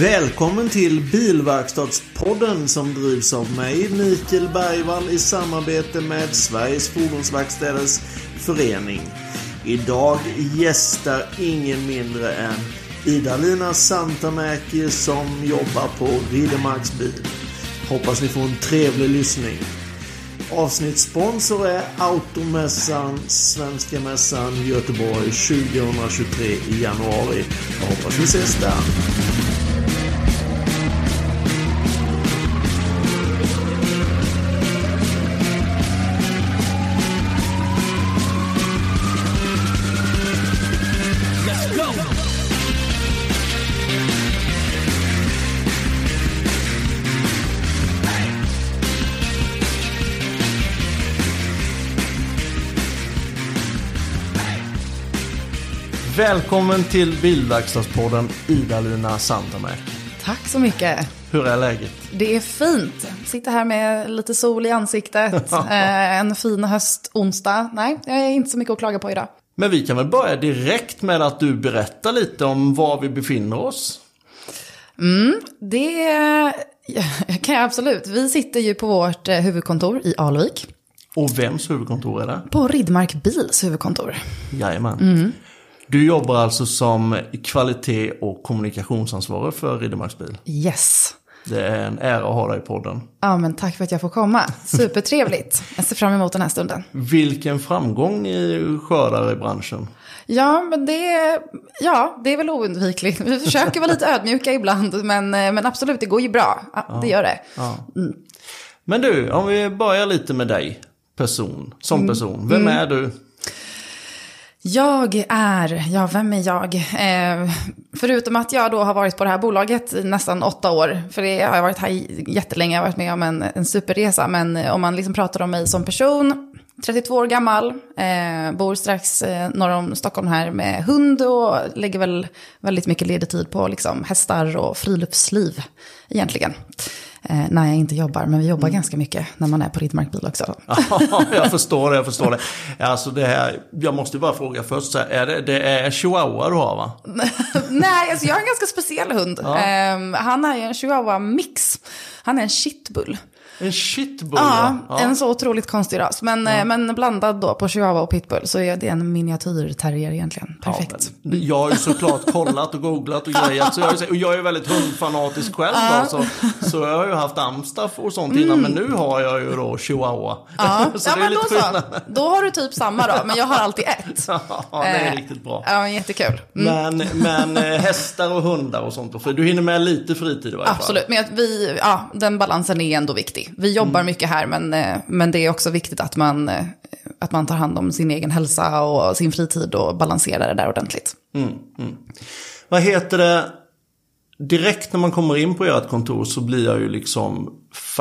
Välkommen till Bilverkstadspodden som drivs av mig, Mikael Bergvall, i samarbete med Sveriges Fordonsverkstäders Förening. Idag gästar ingen mindre än Ida-Lina Santamäki som jobbar på Riddermarks bil. Hoppas ni får en trevlig lyssning. Avsnittssponsor är Automässan, Svenska Mässan Göteborg 2023 i januari. Jag hoppas vi ses där. Välkommen till Bilverkstadspodden Ida-Lina Santamäki. Tack så mycket. Hur är läget? Det är fint. Sitter här med lite sol i ansiktet. eh, en fin höstonsdag. Nej, jag är inte så mycket att klaga på idag. Men vi kan väl börja direkt med att du berättar lite om var vi befinner oss. Mm, det kan jag absolut. Vi sitter ju på vårt eh, huvudkontor i Alvik. Och vems huvudkontor är det? På Ridmark Bils huvudkontor. Jajamän. Mm. Du jobbar alltså som kvalitet och kommunikationsansvarig för Riddermarks bil? Yes. Det är en ära att ha dig i podden. Ja, men tack för att jag får komma. Supertrevligt. Jag ser fram emot den här stunden. Vilken framgång ni skördar i branschen. Ja, men det, ja, det är väl oundvikligt. Vi försöker vara lite ödmjuka ibland, men, men absolut, det går ju bra. Ja, det gör det. Ja. Mm. Men du, om vi börjar lite med dig person, som mm. person. Vem mm. är du? Jag är, ja vem är jag? Eh, förutom att jag då har varit på det här bolaget i nästan åtta år, för det har jag varit här jättelänge, jag har varit med om en, en superresa, men eh, om man liksom pratar om mig som person, 32 år gammal, eh, bor strax eh, norr om Stockholm här med hund och lägger väl väldigt mycket ledig tid på liksom, hästar och friluftsliv egentligen eh, när jag inte jobbar. Men vi jobbar mm. ganska mycket när man är på Ridmark bil också. ja, jag förstår det, jag förstår det. Alltså det här, jag måste bara fråga först, så här, är det, det är chihuahua du har va? Nej, alltså jag har en ganska speciell hund. Ja. Eh, han är en chihuahua-mix. Han är en shitbull. En shitbull? Ja, ja, en så otroligt konstig ras. Men, ja. Eh, men blandad då på chihuahua och pitbull så är det en miniatyrterrier egentligen. Perfekt. Ja, jag har ju såklart kollat och googlat och grejat. Så jag, och jag är väldigt hundfanatisk själv då, så, så jag har ju haft amstaff och sånt innan. Mm. Men nu har jag ju då chihuahua. Ja, så ja men då så. Då har du typ samma då, men jag har alltid ett. Ja, det är eh, riktigt bra. Ja, jättekul. Mm. Men, men eh, hästar och hundar och sånt, för du hinner med lite fritid i varje fall. Absolut, men vi, ja, den balansen är ändå viktig. Vi jobbar mm. mycket här, men, eh, men det är också viktigt att man, eh, att man tar hand om sin egen hälsa och sin fritid och balanserar det där ordentligt. Mm, mm. Vad heter det? Direkt när man kommer in på ert kontor så blir jag ju liksom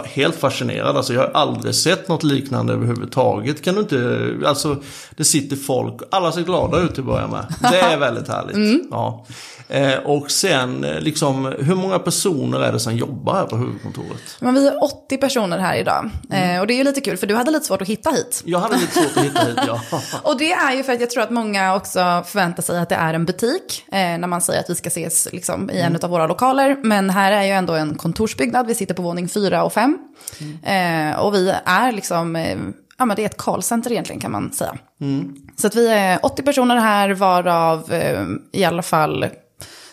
helt fascinerad. Alltså jag har aldrig sett något liknande överhuvudtaget. Kan du inte, alltså det sitter folk, alla ser glada ut till att börja med. Det är väldigt härligt. Mm. Ja. Eh, och sen, eh, liksom, hur många personer är det som jobbar här på huvudkontoret? Men vi är 80 personer här idag. Mm. Eh, och det är ju lite kul, för du hade lite svårt att hitta hit. Jag hade lite svårt att hitta hit, ja. och det är ju för att jag tror att många också förväntar sig att det är en butik. Eh, när man säger att vi ska ses liksom, i en mm. av våra lokaler. Men här är ju ändå en kontorsbyggnad. Vi sitter på våning 4 och 5. Mm. Eh, och vi är liksom eh, ja, men det är ett callcenter egentligen kan man säga. Mm. Så att vi är 80 personer här, varav eh, i alla fall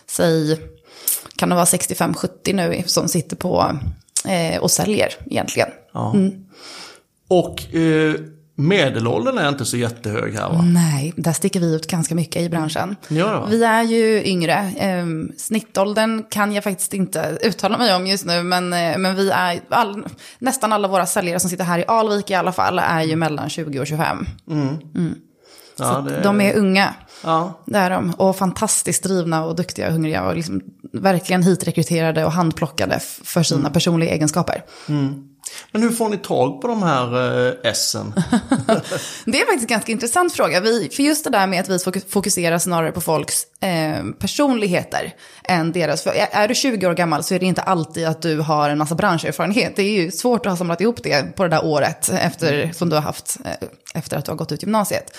säg, kan det vara 65-70 nu som sitter på eh, och säljer egentligen. Ja. Mm. Och eh, medelåldern är inte så jättehög här va? Nej, där sticker vi ut ganska mycket i branschen. Ja. Vi är ju yngre. Eh, snittåldern kan jag faktiskt inte uttala mig om just nu, men, eh, men vi är, all, nästan alla våra säljare som sitter här i Alvik i alla fall är ju mellan 20 och 25. Mm. Mm. Ja, det... De är unga. Ja. Det är de. Och fantastiskt drivna och duktiga och hungriga. Och liksom verkligen hitrekryterade och handplockade för sina mm. personliga egenskaper. Mm. Men hur får ni tag på de här eh, essen? det är faktiskt en ganska intressant fråga. Vi, för just det där med att vi fokuserar snarare på folks eh, personligheter än deras. För är du 20 år gammal så är det inte alltid att du har en massa branscherfarenhet. Det är ju svårt att ha samlat ihop det på det där året efter, som du har haft eh, efter att du har gått ut gymnasiet.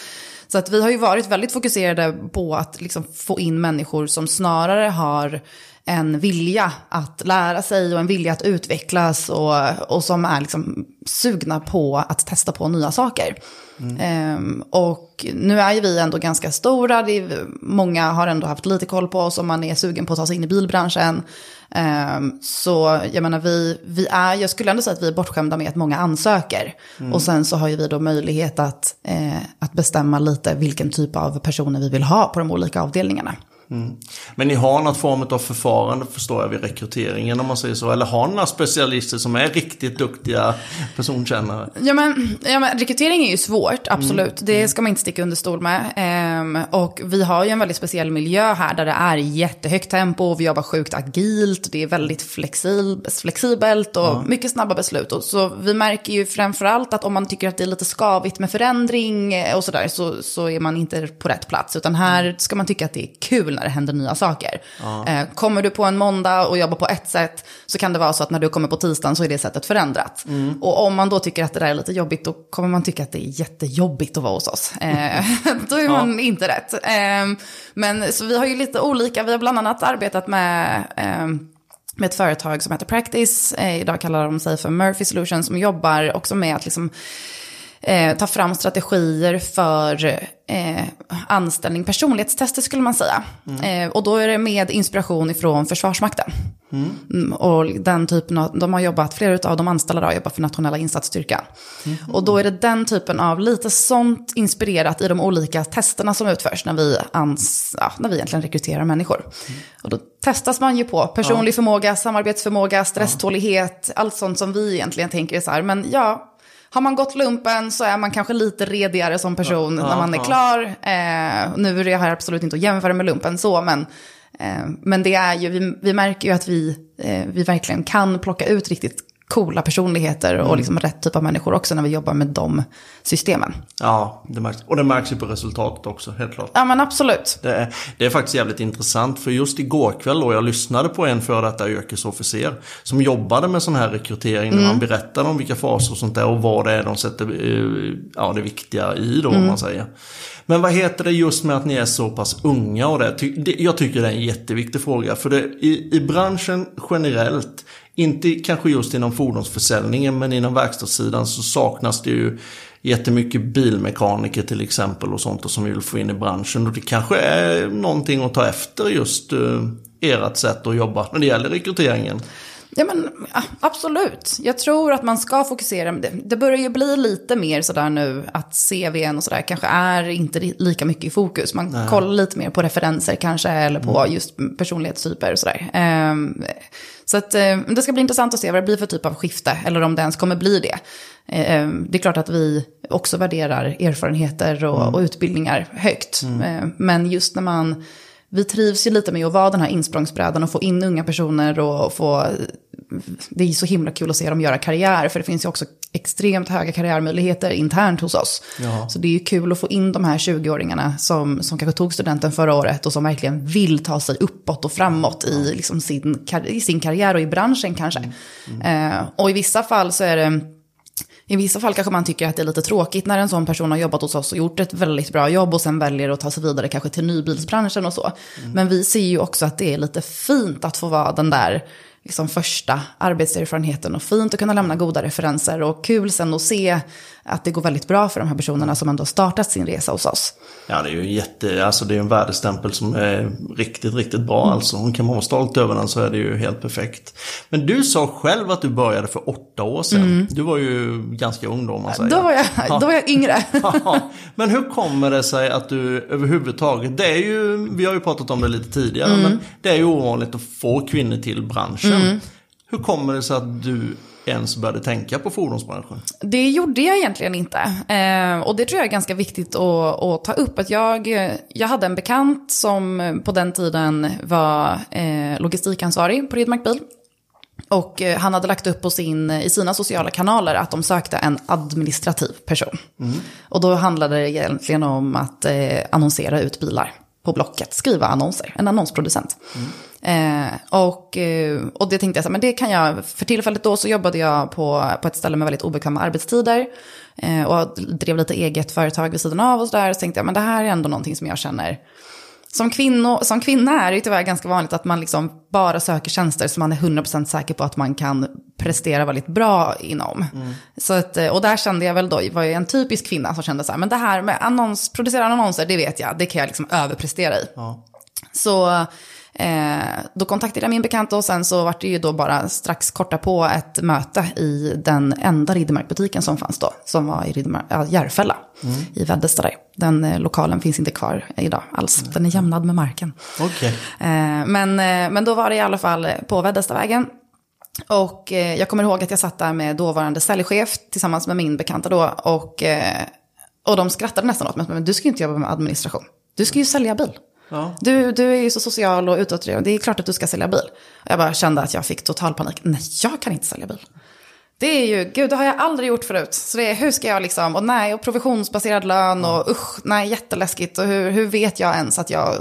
Så att vi har ju varit väldigt fokuserade på att liksom få in människor som snarare har en vilja att lära sig och en vilja att utvecklas och, och som är liksom sugna på att testa på nya saker. Mm. Um, och nu är ju vi ändå ganska stora, är, många har ändå haft lite koll på oss om man är sugen på att ta sig in i bilbranschen. Um, så jag menar, vi, vi är, jag skulle ändå säga att vi är bortskämda med att många ansöker. Mm. Och sen så har ju vi då möjlighet att, eh, att bestämma lite vilken typ av personer vi vill ha på de olika avdelningarna. Mm. Men ni har något form av förfarande förstår jag vid rekryteringen om man säger så. Eller har ni några specialister som är riktigt duktiga personkännare? Ja men, ja, men rekrytering är ju svårt, absolut. Mm. Det ska man inte sticka under stol med. Ehm, och vi har ju en väldigt speciell miljö här där det är jättehögt tempo. Vi jobbar sjukt agilt. Det är väldigt flexibelt och ja. mycket snabba beslut. Och så vi märker ju framförallt att om man tycker att det är lite skavigt med förändring och sådär så, så är man inte på rätt plats. Utan här ska man tycka att det är kul när det händer nya saker. Ja. Eh, kommer du på en måndag och jobbar på ett sätt så kan det vara så att när du kommer på tisdagen så är det sättet förändrat. Mm. Och om man då tycker att det där är lite jobbigt då kommer man tycka att det är jättejobbigt att vara hos oss. Eh, då är man ja. inte rätt. Eh, men så vi har ju lite olika, vi har bland annat arbetat med med ett företag som heter Practice, idag kallar de sig för Murphy Solutions, som jobbar också med att liksom eh, ta fram strategier för eh, anställning, personlighetstester skulle man säga. Mm. Eh, och då är det med inspiration ifrån Försvarsmakten. Mm. mm och den typen av, de har jobbat, flera av de anställda har jobbat för nationella insatsstyrkan. Mm. Och då är det den typen av, lite sånt inspirerat i de olika testerna som utförs när vi, ans, ja, när vi egentligen rekryterar människor. Mm. Och då testas man ju på personlig ja. förmåga, samarbetsförmåga, stresstålighet, allt sånt som vi egentligen tänker är så här, men ja, har man gått lumpen så är man kanske lite redigare som person ja, när man är klar. Eh, nu är det här absolut inte att jämföra med lumpen så, men, eh, men det är ju, vi, vi märker ju att vi, eh, vi verkligen kan plocka ut riktigt coola personligheter och mm. liksom rätt typ av människor också när vi jobbar med de systemen. Ja, det märks. och det märks ju på resultatet också, helt klart. Ja, men absolut. Det är, det är faktiskt jävligt intressant, för just igår kväll då jag lyssnade på en före detta yrkesofficer som jobbade med sån här rekrytering, mm. när han berättade om vilka faser och sånt där och vad det är de sätter eh, ja, det viktiga i då, mm. om man säger. Men vad heter det just med att ni är så pass unga och det? Jag tycker det är en jätteviktig fråga. För det, i, i branschen generellt inte kanske just inom fordonsförsäljningen men inom verkstadssidan så saknas det ju jättemycket bilmekaniker till exempel och sånt som vi vill få in i branschen. Och det kanske är någonting att ta efter just uh, ert sätt att jobba när det gäller rekryteringen. Ja, men absolut. Jag tror att man ska fokusera. Det, det börjar ju bli lite mer sådär nu att CVn och sådär kanske är inte lika mycket i fokus. Man Nej. kollar lite mer på referenser kanske eller på mm. just personlighetstyper och sådär. Um, så att, um, det ska bli intressant att se vad det blir för typ av skifte eller om det ens kommer bli det. Um, det är klart att vi också värderar erfarenheter och, mm. och utbildningar högt. Mm. men just när man vi trivs ju lite med att vara den här insprångsbrädan och få in unga personer och få... Det är så himla kul att se dem göra karriär, för det finns ju också extremt höga karriärmöjligheter internt hos oss. Ja. Så det är ju kul att få in de här 20-åringarna som, som kanske tog studenten förra året och som verkligen vill ta sig uppåt och framåt i, liksom sin, i sin karriär och i branschen kanske. Mm. Mm. Eh, och i vissa fall så är det i vissa fall kanske man tycker att det är lite tråkigt när en sån person har jobbat hos oss och gjort ett väldigt bra jobb och sen väljer att ta sig vidare kanske till nybilsbranschen och så. Mm. Men vi ser ju också att det är lite fint att få vara den där liksom första arbetserfarenheten och fint att kunna lämna goda referenser och kul sen att se att det går väldigt bra för de här personerna som ändå startat sin resa hos oss. Ja, det är ju jätte, alltså det är en värdestämpel som är riktigt, riktigt bra mm. alltså. Kan man vara stolt över den så är det ju helt perfekt. Men du sa själv att du började för åtta år sedan. Mm. Du var ju ganska ung då om man säger. Då var jag, då var jag yngre. men hur kommer det sig att du överhuvudtaget, det är ju, vi har ju pratat om det lite tidigare, mm. men det är ju ovanligt att få kvinnor till branschen. Mm. Hur kommer det sig att du ens började tänka på fordonsbranschen? Det gjorde jag egentligen inte. Eh, och det tror jag är ganska viktigt att, att, ta upp. Att jag, jag hade en bekant som på den tiden var eh, logistikansvarig på Ridmark Bil. Och eh, han hade lagt upp på sin, i sina sociala kanaler att de sökte en administrativ person. Mm. Och då handlade det egentligen om att eh, annonsera ut bilar på Blocket, skriva annonser, en annonsproducent. Mm. Eh, och, eh, och det tänkte jag så men det kan jag, för tillfället då så jobbade jag på, på ett ställe med väldigt obekväma arbetstider. Eh, och drev lite eget företag vid sidan av och så där. Så tänkte jag, men det här är ändå någonting som jag känner som, kvinno, som kvinna är det tyvärr ganska vanligt att man liksom bara söker tjänster som man är 100% säker på att man kan prestera väldigt bra inom. Mm. Så att, och där kände jag väl då, var jag en typisk kvinna som kände så här, men det här med annons, producera annonser, det vet jag, det kan jag liksom överprestera i. Ja. Så Eh, då kontaktade jag min bekant och sen så var det ju då bara strax korta på ett möte i den enda Riddermark-butiken som fanns då. Som var i Riddermark, ja, Järfälla mm. i Väddesta där. Den eh, lokalen finns inte kvar idag alls. Den är jämnad med marken. Okay. Eh, men, eh, men då var det i alla fall på Väddestavägen. Och eh, jag kommer ihåg att jag satt där med dåvarande säljchef tillsammans med min bekanta då. Och, eh, och de skrattade nästan åt mig. Men du ska ju inte jobba med administration. Du ska ju sälja bil. Ja. Du, du är ju så social och utåtriktad. Det är klart att du ska sälja bil. Och jag bara kände att jag fick total panik. Nej, jag kan inte sälja bil. Det är ju, gud det har jag aldrig gjort förut. Så det är, hur ska jag liksom, och nej, och provisionsbaserad lön och usch, nej, jätteläskigt. Och hur, hur vet jag ens att jag,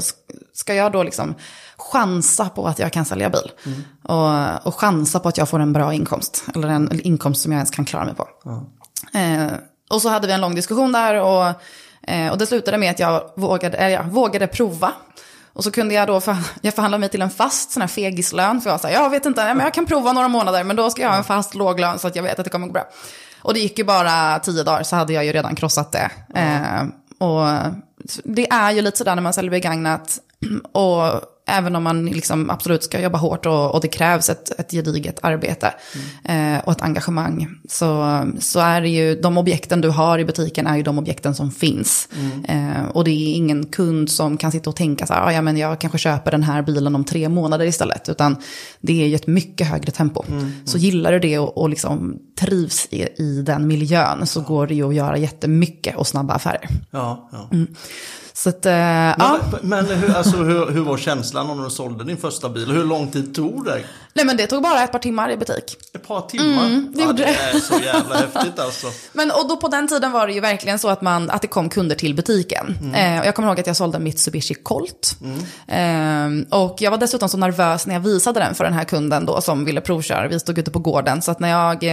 ska jag då liksom chansa på att jag kan sälja bil? Mm. Och, och chansa på att jag får en bra inkomst. Eller en inkomst som jag ens kan klara mig på. Mm. Eh, och så hade vi en lång diskussion där och Eh, och det slutade med att jag vågade, äh, jag vågade prova. Och så kunde jag då, för, jag förhandla mig till en fast sån här fegislön. För jag sa, jag vet inte, men jag kan prova några månader, men då ska jag ha en fast låglön så att jag vet att det kommer gå bra. Och det gick ju bara tio dagar så hade jag ju redan krossat det. Mm. Eh, och det är ju lite sådär när man säljer begagnat. Och Även om man liksom absolut ska jobba hårt och, och det krävs ett, ett gediget arbete mm. eh, och ett engagemang. Så, så är det ju, de objekten du har i butiken är ju de objekten som finns. Mm. Eh, och det är ingen kund som kan sitta och tänka så här, ah, ja men jag kanske köper den här bilen om tre månader istället. Utan det är ju ett mycket högre tempo. Mm. Så gillar du det och, och liksom trivs i, i den miljön så går det ju att göra jättemycket och snabba affärer. Ja, ja. Så att, äh, men, ja. men hur, alltså, hur, hur var känslan när du sålde din första bil? Hur lång tid tog det? Nej men det tog bara ett par timmar i butik. Ett par timmar? Mm, det, ja, det är så jävla häftigt alltså. Men och då på den tiden var det ju verkligen så att, man, att det kom kunder till butiken. Mm. Eh, och jag kommer ihåg att jag sålde en Mitsubishi Colt. Mm. Eh, och jag var dessutom så nervös när jag visade den för den här kunden då som ville provköra. Vi stod ute på gården. Så att när jag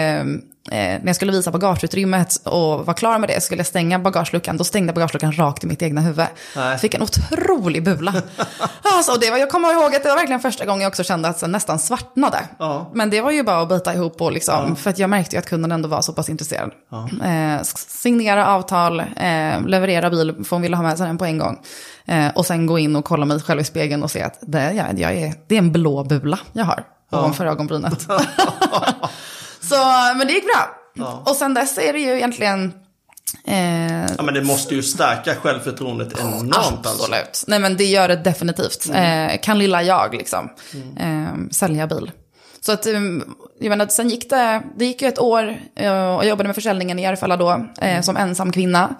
eh, när jag skulle visa bagageutrymmet och var klar med det, skulle jag stänga bagageluckan, då stängde bagageluckan rakt i mitt egna huvud. Jag fick en otrolig bula. alltså, det var, jag kommer ihåg att det var verkligen första gången jag också kände att det nästan svartnade. Ja. Men det var ju bara att bita ihop och liksom, ja. för att jag märkte ju att kunden ändå var så pass intresserad. Ja. Eh, signera avtal, eh, leverera bil, för hon ville ha med sig den på en gång. Eh, och sen gå in och kolla mig själv i spegeln och se att det, jag, jag är, det är en blå bula jag har ovanför ögonbrynet. Så, men det gick bra. Ja. Och sen dess är det ju egentligen... Eh, ja men det måste ju stärka självförtroendet enormt. Absolut. Alltså. Nej men det gör det definitivt. Mm. Eh, kan lilla jag liksom mm. eh, sälja bil. Så att, eh, jag menar, sen gick det, det gick ju ett år eh, och jag jobbade med försäljningen i Järfälla då, eh, mm. som ensam kvinna.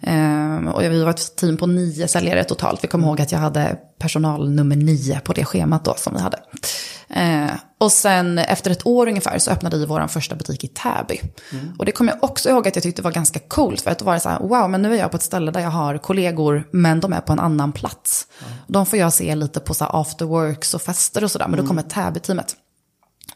Mm. Och vi var ett team på nio säljare totalt. Vi kommer ihåg att jag hade personal nummer nio på det schemat då som vi hade. Eh, och sen efter ett år ungefär så öppnade vi vår första butik i Täby. Mm. Och det kommer jag också ihåg att jag tyckte var ganska coolt. För att då var det så här, wow, men nu är jag på ett ställe där jag har kollegor, men de är på en annan plats. Mm. De får jag se lite på så här after works och fester och sådär, men då mm. kommer Täby-teamet.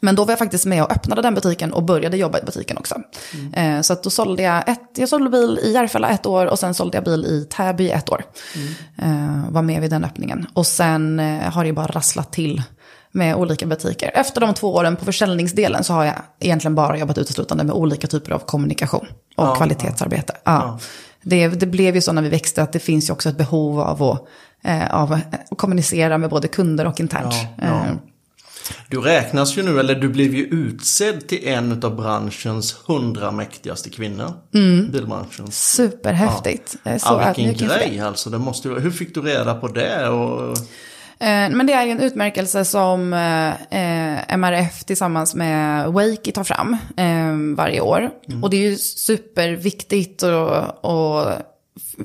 Men då var jag faktiskt med och öppnade den butiken och började jobba i butiken också. Mm. Eh, så att då sålde jag, ett, jag sålde bil i Järfälla ett år och sen sålde jag bil i Täby ett år. Mm. Eh, var med vid den öppningen. Och sen eh, har det bara rasslat till med olika butiker. Efter de två åren på försäljningsdelen så har jag egentligen bara jobbat uteslutande med olika typer av kommunikation och ja, kvalitetsarbete. Ja. ja. Det, det, blev ju så när vi växte att det finns ju också ett behov av att, eh, av att kommunicera med både kunder och internt. Ja, eh. Du räknas ju nu, eller du blev ju utsedd till en av branschens hundra mäktigaste kvinnor. Mm. Bilbranschen. Superhäftigt. Ja. Så vilken grej alltså. Det måste, hur fick du reda på det? Och... Eh, men det är en utmärkelse som eh, MRF tillsammans med Wake tar fram eh, varje år. Mm. Och det är ju superviktigt och, och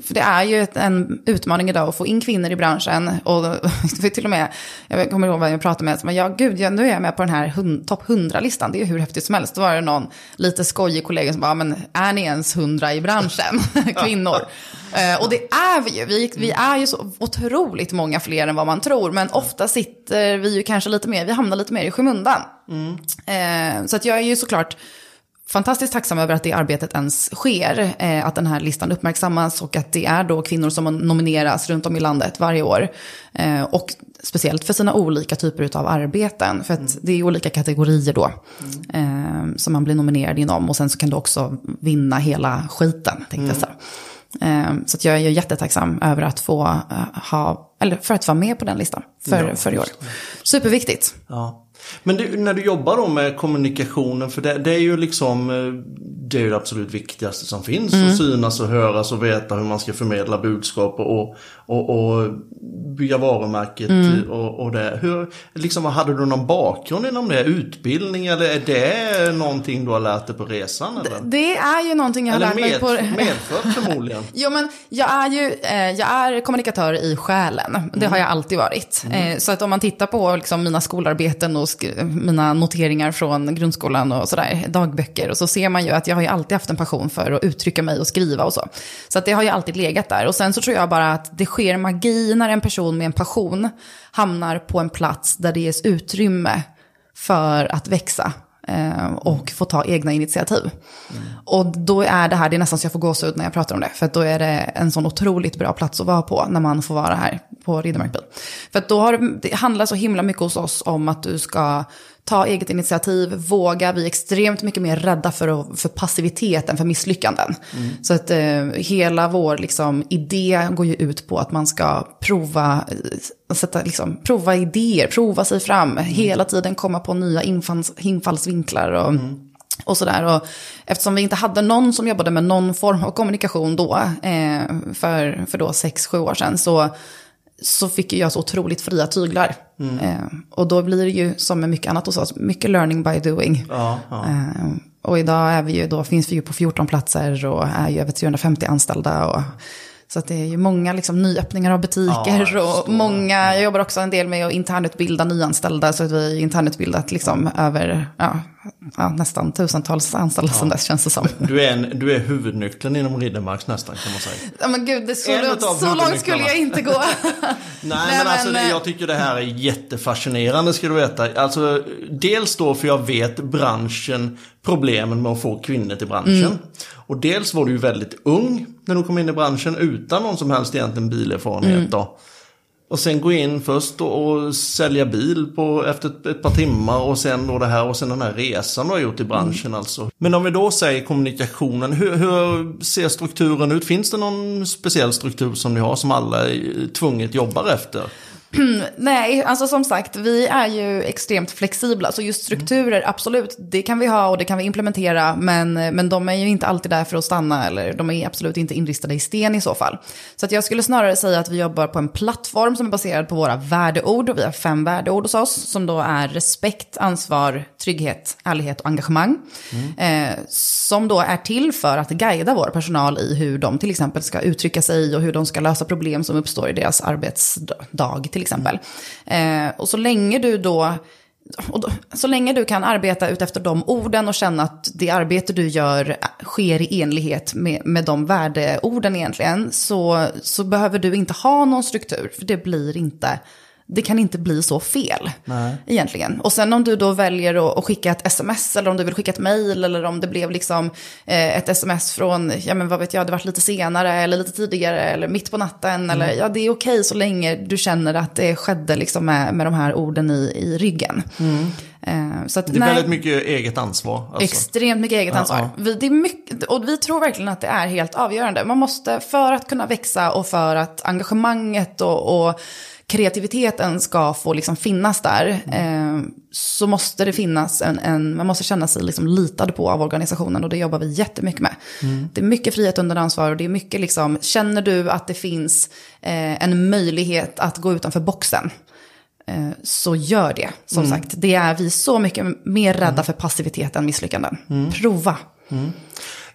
för det är ju en utmaning idag att få in kvinnor i branschen. Och till och med, jag kommer ihåg vad jag pratade med, men ja gud, ja, nu är jag med på den här topp 100-listan, det är ju hur häftigt som helst. Då var det någon lite skojig kollega som bara, men är ni ens 100 i branschen, kvinnor? uh, och det är vi ju, vi, vi är ju så otroligt många fler än vad man tror, men ofta sitter vi ju kanske lite mer, vi hamnar lite mer i skymundan. Mm. Uh, så att jag är ju såklart fantastiskt tacksam över att det arbetet ens sker. Eh, att den här listan uppmärksammas och att det är då kvinnor som nomineras runt om i landet varje år. Eh, och speciellt för sina olika typer av arbeten. För att det är olika kategorier då mm. eh, som man blir nominerad inom. Och sen så kan du också vinna hela skiten, tänkte mm. jag säga. Eh, så jag är jättetacksam över att få eh, ha, eller för att vara med på den listan för, ja, för i år. Superviktigt. Ja. Men det, när du jobbar då med kommunikationen, för det, det, är ju liksom eh, det är ju det absolut viktigaste som finns. Mm. Att synas och höras och veta hur man ska förmedla budskap och, och, och bygga varumärket mm. och, och det. Hur, liksom, hade du någon bakgrund inom det? Utbildning eller är det någonting du har lärt dig på resan? Eller? Det, det är ju någonting jag har eller lärt med, mig på... medfött förmodligen. jo men jag är ju eh, jag är kommunikatör i själen. Det mm. har jag alltid varit. Mm. Eh, så att om man tittar på liksom, mina skolarbeten och mina noteringar från grundskolan och sådär, dagböcker. Och så ser man ju att jag har ju alltid haft en passion för att uttrycka mig och skriva och så. Så att det har ju alltid legat där. Och sen så tror jag bara att det sker magi när en person med en passion hamnar på en plats där det ges utrymme för att växa eh, och få ta egna initiativ. Mm. Och då är det här, det är nästan så jag får gåshud när jag pratar om det, för då är det en sån otroligt bra plats att vara på när man får vara här på Riddermarkby. För då har det handlar så himla mycket hos oss om att du ska ta eget initiativ, våga. Vi är extremt mycket mer rädda för, för passivitet än för misslyckanden. Mm. Så att eh, hela vår liksom, idé går ju ut på att man ska prova, eh, sätta, liksom, prova idéer, prova sig fram, mm. hela tiden komma på nya infalls, infallsvinklar. Och, mm. Och sådär. Och eftersom vi inte hade någon som jobbade med någon form av kommunikation då, eh, för, för då sex, sju år sedan, så så fick jag så otroligt fria tyglar. Mm. Eh, och då blir det ju som med mycket annat hos oss, mycket learning by doing. Ja, ja. Eh, och idag är vi ju, då finns vi ju på 14 platser och är ju över 350 anställda. Och, så det är ju många liksom, nyöppningar av butiker ja, och många, jag jobbar också en del med att internutbilda nyanställda så att vi har internutbildat liksom över ja, ja, nästan tusentals anställda ja. sedan dess känns det som. Du är, en, du är huvudnyckeln inom Riddermarks nästan kan man säga. Ja men gud, det skulle, så långt skulle jag inte gå. Nej, Nej men, alltså men, jag tycker det här är jättefascinerande ska du veta. Alltså dels då för jag vet branschen, problemen med att få kvinnor till branschen. Mm. Och dels var du ju väldigt ung när du kom in i branschen utan någon som helst egentligen bilerfarenhet mm. då. Och sen gå in först och sälja bil på, efter ett, ett, par timmar och sen då det här och sen den här resan du har gjort i branschen mm. alltså. Men om vi då säger kommunikationen, hur, hur, ser strukturen ut? Finns det någon speciell struktur som ni har som alla tvunget jobbar efter? Nej, alltså som sagt, vi är ju extremt flexibla. Så just strukturer, absolut, det kan vi ha och det kan vi implementera. Men, men de är ju inte alltid där för att stanna eller de är absolut inte inristade i sten i så fall. Så att jag skulle snarare säga att vi jobbar på en plattform som är baserad på våra värdeord. Vi har fem värdeord hos oss som då är respekt, ansvar, trygghet, ärlighet och engagemang. Mm. Eh, som då är till för att guida vår personal i hur de till exempel ska uttrycka sig och hur de ska lösa problem som uppstår i deras arbetsdag till exempel. Eh, och så länge du då då, så länge du kan arbeta utefter de orden och känna att det arbete du gör sker i enlighet med, med de värdeorden egentligen, så, så behöver du inte ha någon struktur, för det blir inte det kan inte bli så fel Nej. egentligen. Och sen om du då väljer att, skicka ett sms eller om du vill skicka ett mail eller om det blev liksom eh, ett sms från, ja men vad vet jag, det varit lite senare eller lite tidigare eller mitt på natten mm. eller ja det är okej så länge du känner att det skedde liksom med, med de här orden i, i ryggen. Mm. Eh, så att, det är nej, väldigt mycket eget ansvar. Alltså. Extremt mycket eget ansvar. Ja, ja. Vi, det är mycket, och vi tror verkligen att det är helt avgörande. Man måste, för att kunna växa och för att engagemanget och, och kreativiteten ska få liksom finnas där, eh, så måste det finnas en, en, man måste känna sig liksom litad på av organisationen och det jobbar vi jättemycket med. Mm. Det är mycket frihet under ansvar och det är mycket liksom, känner du att det finns eh, en möjlighet att gå utanför boxen, så gör det. Som mm. sagt, det är vi så mycket mer rädda mm. för passivitet än misslyckanden. Mm. Prova. Mm.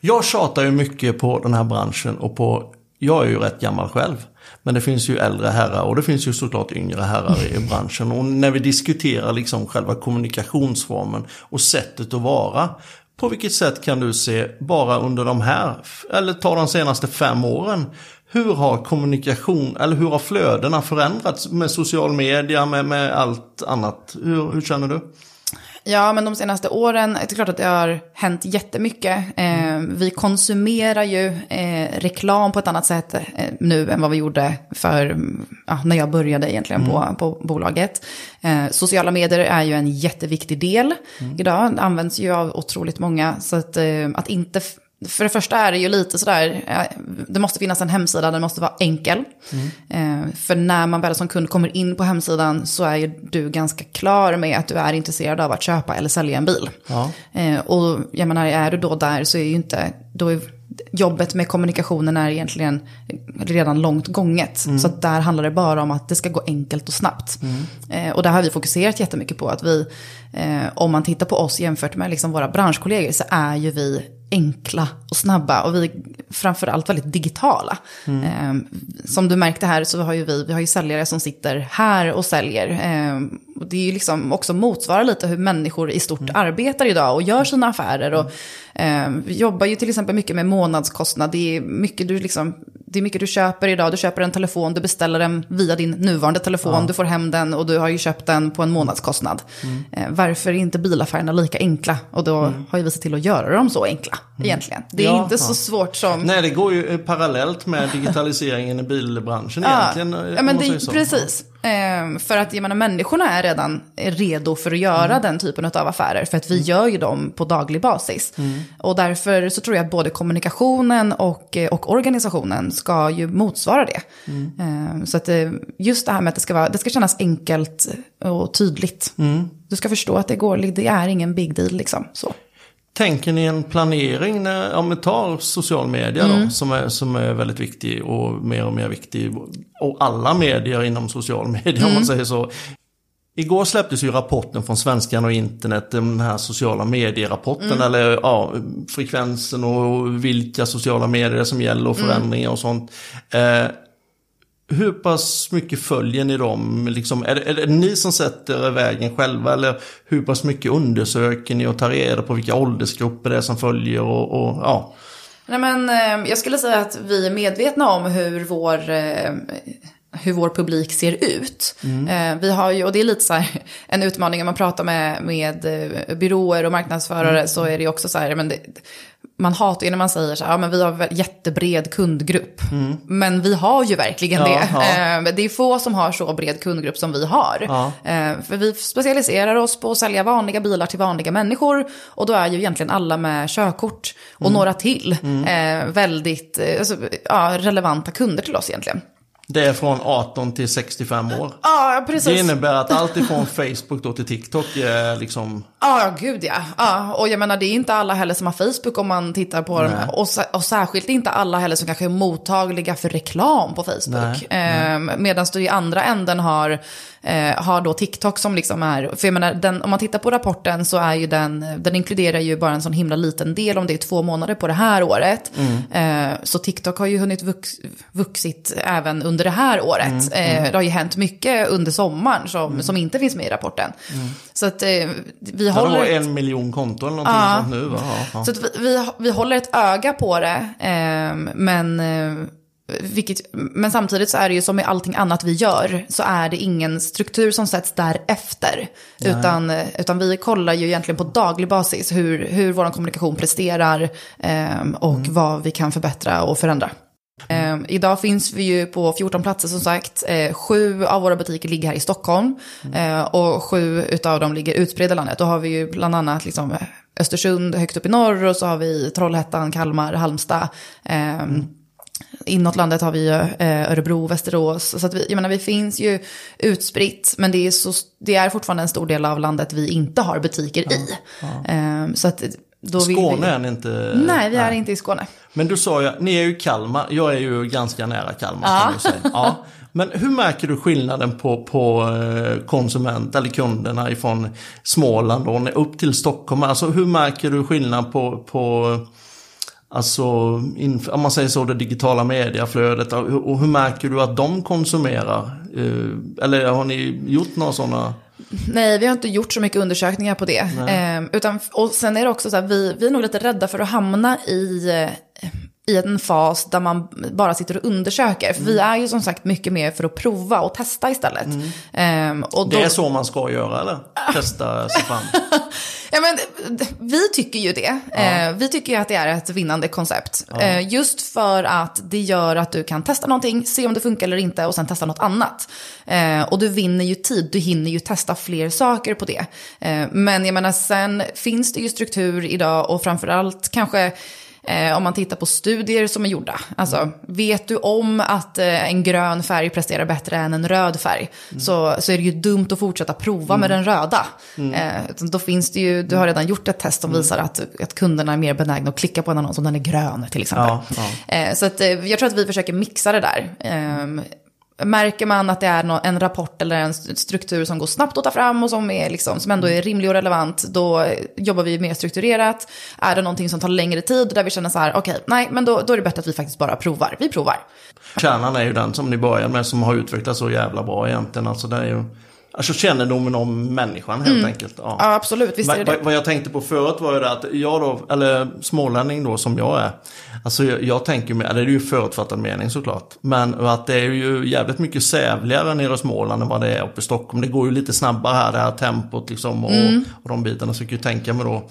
Jag tjatar ju mycket på den här branschen och på, jag är ju rätt gammal själv. Men det finns ju äldre herrar och det finns ju såklart yngre herrar i branschen. Och när vi diskuterar liksom själva kommunikationsformen och sättet att vara. På vilket sätt kan du se, bara under de här, eller ta de senaste fem åren, hur har kommunikation, eller hur har flödena förändrats med social media, med, med allt annat? Hur, hur känner du? Ja, men de senaste åren, det är klart att det har hänt jättemycket. Eh, vi konsumerar ju eh, reklam på ett annat sätt eh, nu än vad vi gjorde för, ja, när jag började egentligen mm. på, på bolaget. Eh, sociala medier är ju en jätteviktig del mm. idag, används ju av otroligt många. Så att, eh, att inte för det första är det ju lite sådär, det måste finnas en hemsida, den måste vara enkel. Mm. För när man väl som kund kommer in på hemsidan så är ju du ganska klar med att du är intresserad av att köpa eller sälja en bil. Ja. Eh, och jag menar, är du då där så är ju inte, då är jobbet med kommunikationen är egentligen redan långt gånget. Mm. Så där handlar det bara om att det ska gå enkelt och snabbt. Mm. Eh, och där har vi fokuserat jättemycket på att vi, eh, om man tittar på oss jämfört med liksom våra branschkollegor så är ju vi enkla och snabba och vi är framförallt väldigt digitala. Mm. Eh, som du märkte här så har ju vi, vi har ju säljare som sitter här och säljer. Eh, och det är ju liksom också motsvarar lite hur människor i stort mm. arbetar idag och gör sina affärer. Och, eh, vi jobbar ju till exempel mycket med månadskostnad. Det är mycket du liksom det är mycket du köper idag. Du köper en telefon, du beställer den via din nuvarande telefon, ja. du får hem den och du har ju köpt den på en månadskostnad. Mm. Eh, varför är inte bilaffärerna lika enkla? Och då mm. har ju vi sett till att göra dem så enkla mm. egentligen. Det är ja, inte ja. så svårt som... Nej, det går ju parallellt med digitaliseringen i bilbranschen egentligen. Ja, men det, precis. Ehm, för att jag menar, människorna är redan redo för att göra mm. den typen av affärer. För att vi mm. gör ju dem på daglig basis. Mm. Och därför så tror jag att både kommunikationen och, och organisationen ska ju motsvara det. Ehm, så att eh, just det här med att det ska, vara, det ska kännas enkelt och tydligt. Mm. Du ska förstå att det går, det är ingen big deal liksom. Så. Tänker ni en planering, när, om vi tar social media mm. då, som är, som är väldigt viktig och mer och mer viktig. Och alla medier inom social media mm. om man mm. säger så. Igår släpptes ju rapporten från Svenskan och internet, den här sociala medierapporten, mm. eller ja, frekvensen och vilka sociala medier som gäller och mm. förändringar och sånt. Eh, hur pass mycket följer ni dem? Liksom, är, det, är det ni som sätter vägen själva eller hur pass mycket undersöker ni och tar reda på vilka åldersgrupper det är som följer och, och ja? Nej, men, eh, jag skulle säga att vi är medvetna om hur vår eh, hur vår publik ser ut. Mm. Eh, vi har ju, och det är lite så här, en utmaning när man pratar med, med eh, byråer och marknadsförare mm. så är det ju också så här, men det, man hatar ju när man säger så här, ja men vi har en jättebred kundgrupp. Mm. Men vi har ju verkligen ja, det. Ja. Eh, det är få som har så bred kundgrupp som vi har. Ja. För vi specialiserar oss på att sälja vanliga bilar till vanliga människor. Och då är ju egentligen alla med körkort och mm. några till mm. väldigt alltså, relevanta kunder till oss egentligen. Det är från 18 till 65 år. Ja, precis. Det innebär att allt ifrån Facebook då till TikTok är liksom... Ja, gud ja. ja. Och jag menar, det är inte alla heller som har Facebook om man tittar på dem. Och, och särskilt inte alla heller som kanske är mottagliga för reklam på Facebook. Eh, Medan du i andra änden har eh, har då TikTok som liksom är, för jag menar, den, om man tittar på rapporten så är ju den, den inkluderar ju bara en sån himla liten del om det är två månader på det här året. Mm. Eh, så TikTok har ju hunnit vux, vuxit även under det här året. Mm. Mm. Eh, det har ju hänt mycket under sommaren som, mm. som inte finns med i rapporten. Mm. Så att eh, vi håller... Det en miljon konton eller någonting ja. sånt nu? Ja, ja. Så att vi, vi, vi, håller ett öga på det, eh, men eh, vilket, men samtidigt så är det ju som med allting annat vi gör, så är det ingen struktur som sätts därefter. Utan, utan vi kollar ju egentligen på daglig basis hur, hur vår kommunikation presterar eh, och mm. vad vi kan förbättra och förändra. Eh, idag finns vi ju på 14 platser som sagt. Eh, sju av våra butiker ligger här i Stockholm. Mm. Eh, och sju av dem ligger utspridda i landet. Då har vi ju bland annat liksom Östersund högt upp i norr och så har vi Trollhättan, Kalmar, Halmstad. Mm Inåt landet har vi eh, Örebro, Västerås. Så att vi, jag menar, vi finns ju utspritt, men det är, så, det är fortfarande en stor del av landet vi inte har butiker ja, i. Ja. Eh, så att då Skåne vi... är ni inte? Nej, vi är inte i Skåne. Men du sa ju, ni är ju Kalmar, jag är ju ganska nära Kalmar ja. kan du säga. Ja. Men hur märker du skillnaden på, på eh, konsument eller kunderna ifrån Småland och upp till Stockholm? Alltså hur märker du skillnad på, på Alltså, om man säger så, det digitala mediaflödet. Och hur märker du att de konsumerar? Eh, eller har ni gjort några sådana? Nej, vi har inte gjort så mycket undersökningar på det. Eh, utan, och sen är det också så här, vi, vi är nog lite rädda för att hamna i, i en fas där man bara sitter och undersöker. För vi är ju som sagt mycket mer för att prova och testa istället. Ehm, och Det då- är så man ska göra eller? Testa sig fram. Ja, men, vi tycker ju det. Eh, vi tycker ju att det är ett vinnande koncept. Eh, just för att det gör att du kan testa någonting, se om det funkar eller inte och sen testa något annat. Eh, och du vinner ju tid, du hinner ju testa fler saker på det. Eh, men jag menar, sen finns det ju struktur idag och framförallt kanske Eh, om man tittar på studier som är gjorda. Alltså, vet du om att eh, en grön färg presterar bättre än en röd färg så, så är det ju dumt att fortsätta prova med den röda. Eh, utan då finns det ju, du har redan gjort ett test som visar att, att kunderna är mer benägna att klicka på en annons om den är grön till exempel. Ja, ja. Eh, så att, eh, jag tror att vi försöker mixa det där. Märker man att det är en rapport eller en st- struktur som går snabbt att ta fram och som, är liksom, som ändå är rimlig och relevant, då jobbar vi mer strukturerat. Är det någonting som tar längre tid, där vi känner så här, okej, nej, men då, då är det bättre att vi faktiskt bara provar. Vi provar. Kärnan är ju den som ni började med som har utvecklats så jävla bra egentligen. Alltså det är ju alltså kännedomen om människan helt enkelt. Ja. Ja, absolut, visst är det Vad, det. vad jag tänkte på förut var ju det att jag då, eller smålänning då som jag är. Alltså jag, jag tänker mig, eller det är ju förutfattad mening såklart. Men att det är ju jävligt mycket sävligare nere i Småland än vad det är uppe i Stockholm. Det går ju lite snabbare här, det här tempot liksom och, Mm. och de bitarna. Så jag kan ju tänka mig då,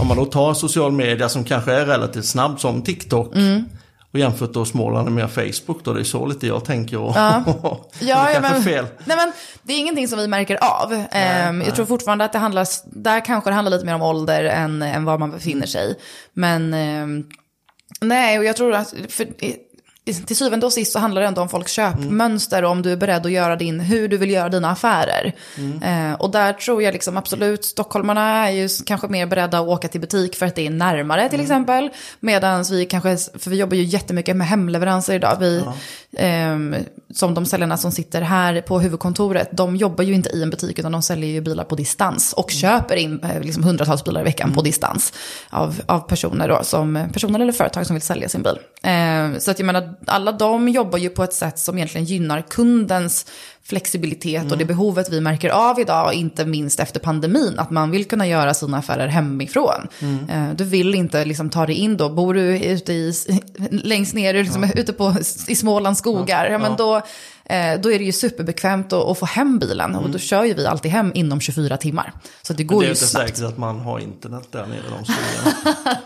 om man då tar social media som kanske är relativt snabb som TikTok. Mm. Och jämfört då Småland med Facebook då, det är så lite jag tänker. Och, Ja. det Ja, ja, men, fel. Nej, men det är ingenting som vi märker av. Ehm, Jag tror fortfarande att det handlar, där kanske det handlar lite mer om ålder än, än var man befinner sig. Men ehm, nej, och jag tror att för, till syvende och sist så handlar det ändå om folks köpmönster och om du är beredd att göra din, hur du vill göra dina affärer. Eh, och där tror jag liksom absolut, stockholmarna är ju kanske mer beredda att åka till butik för att det är närmare till exempel. Medan vi kanske, för vi jobbar ju jättemycket med hemleveranser idag. Vi, ehm, som de säljarna som sitter här på huvudkontoret, de jobbar ju inte i en butik utan de säljer ju bilar på distans och köper in eh, liksom hundratals bilar i veckan på distans av, av personer, då, som, personer eller företag som vill sälja sin bil. Eh, så att jag menar, alla de jobbar ju på ett sätt som egentligen gynnar kundens flexibilitet och det behovet vi märker av idag, inte minst efter pandemin, att man vill kunna göra sina affärer hemifrån. Eh, Du vill inte liksom ta dig in då, bor du ute i, längst ner, liksom, ute på, i Smålands skogar, ja, men då, då är det ju superbekvämt att, att få hem bilen och då kör ju vi alltid hem inom 24 timmar. Så det går det är ju inte snabbt. säkert att man har internet där nere de.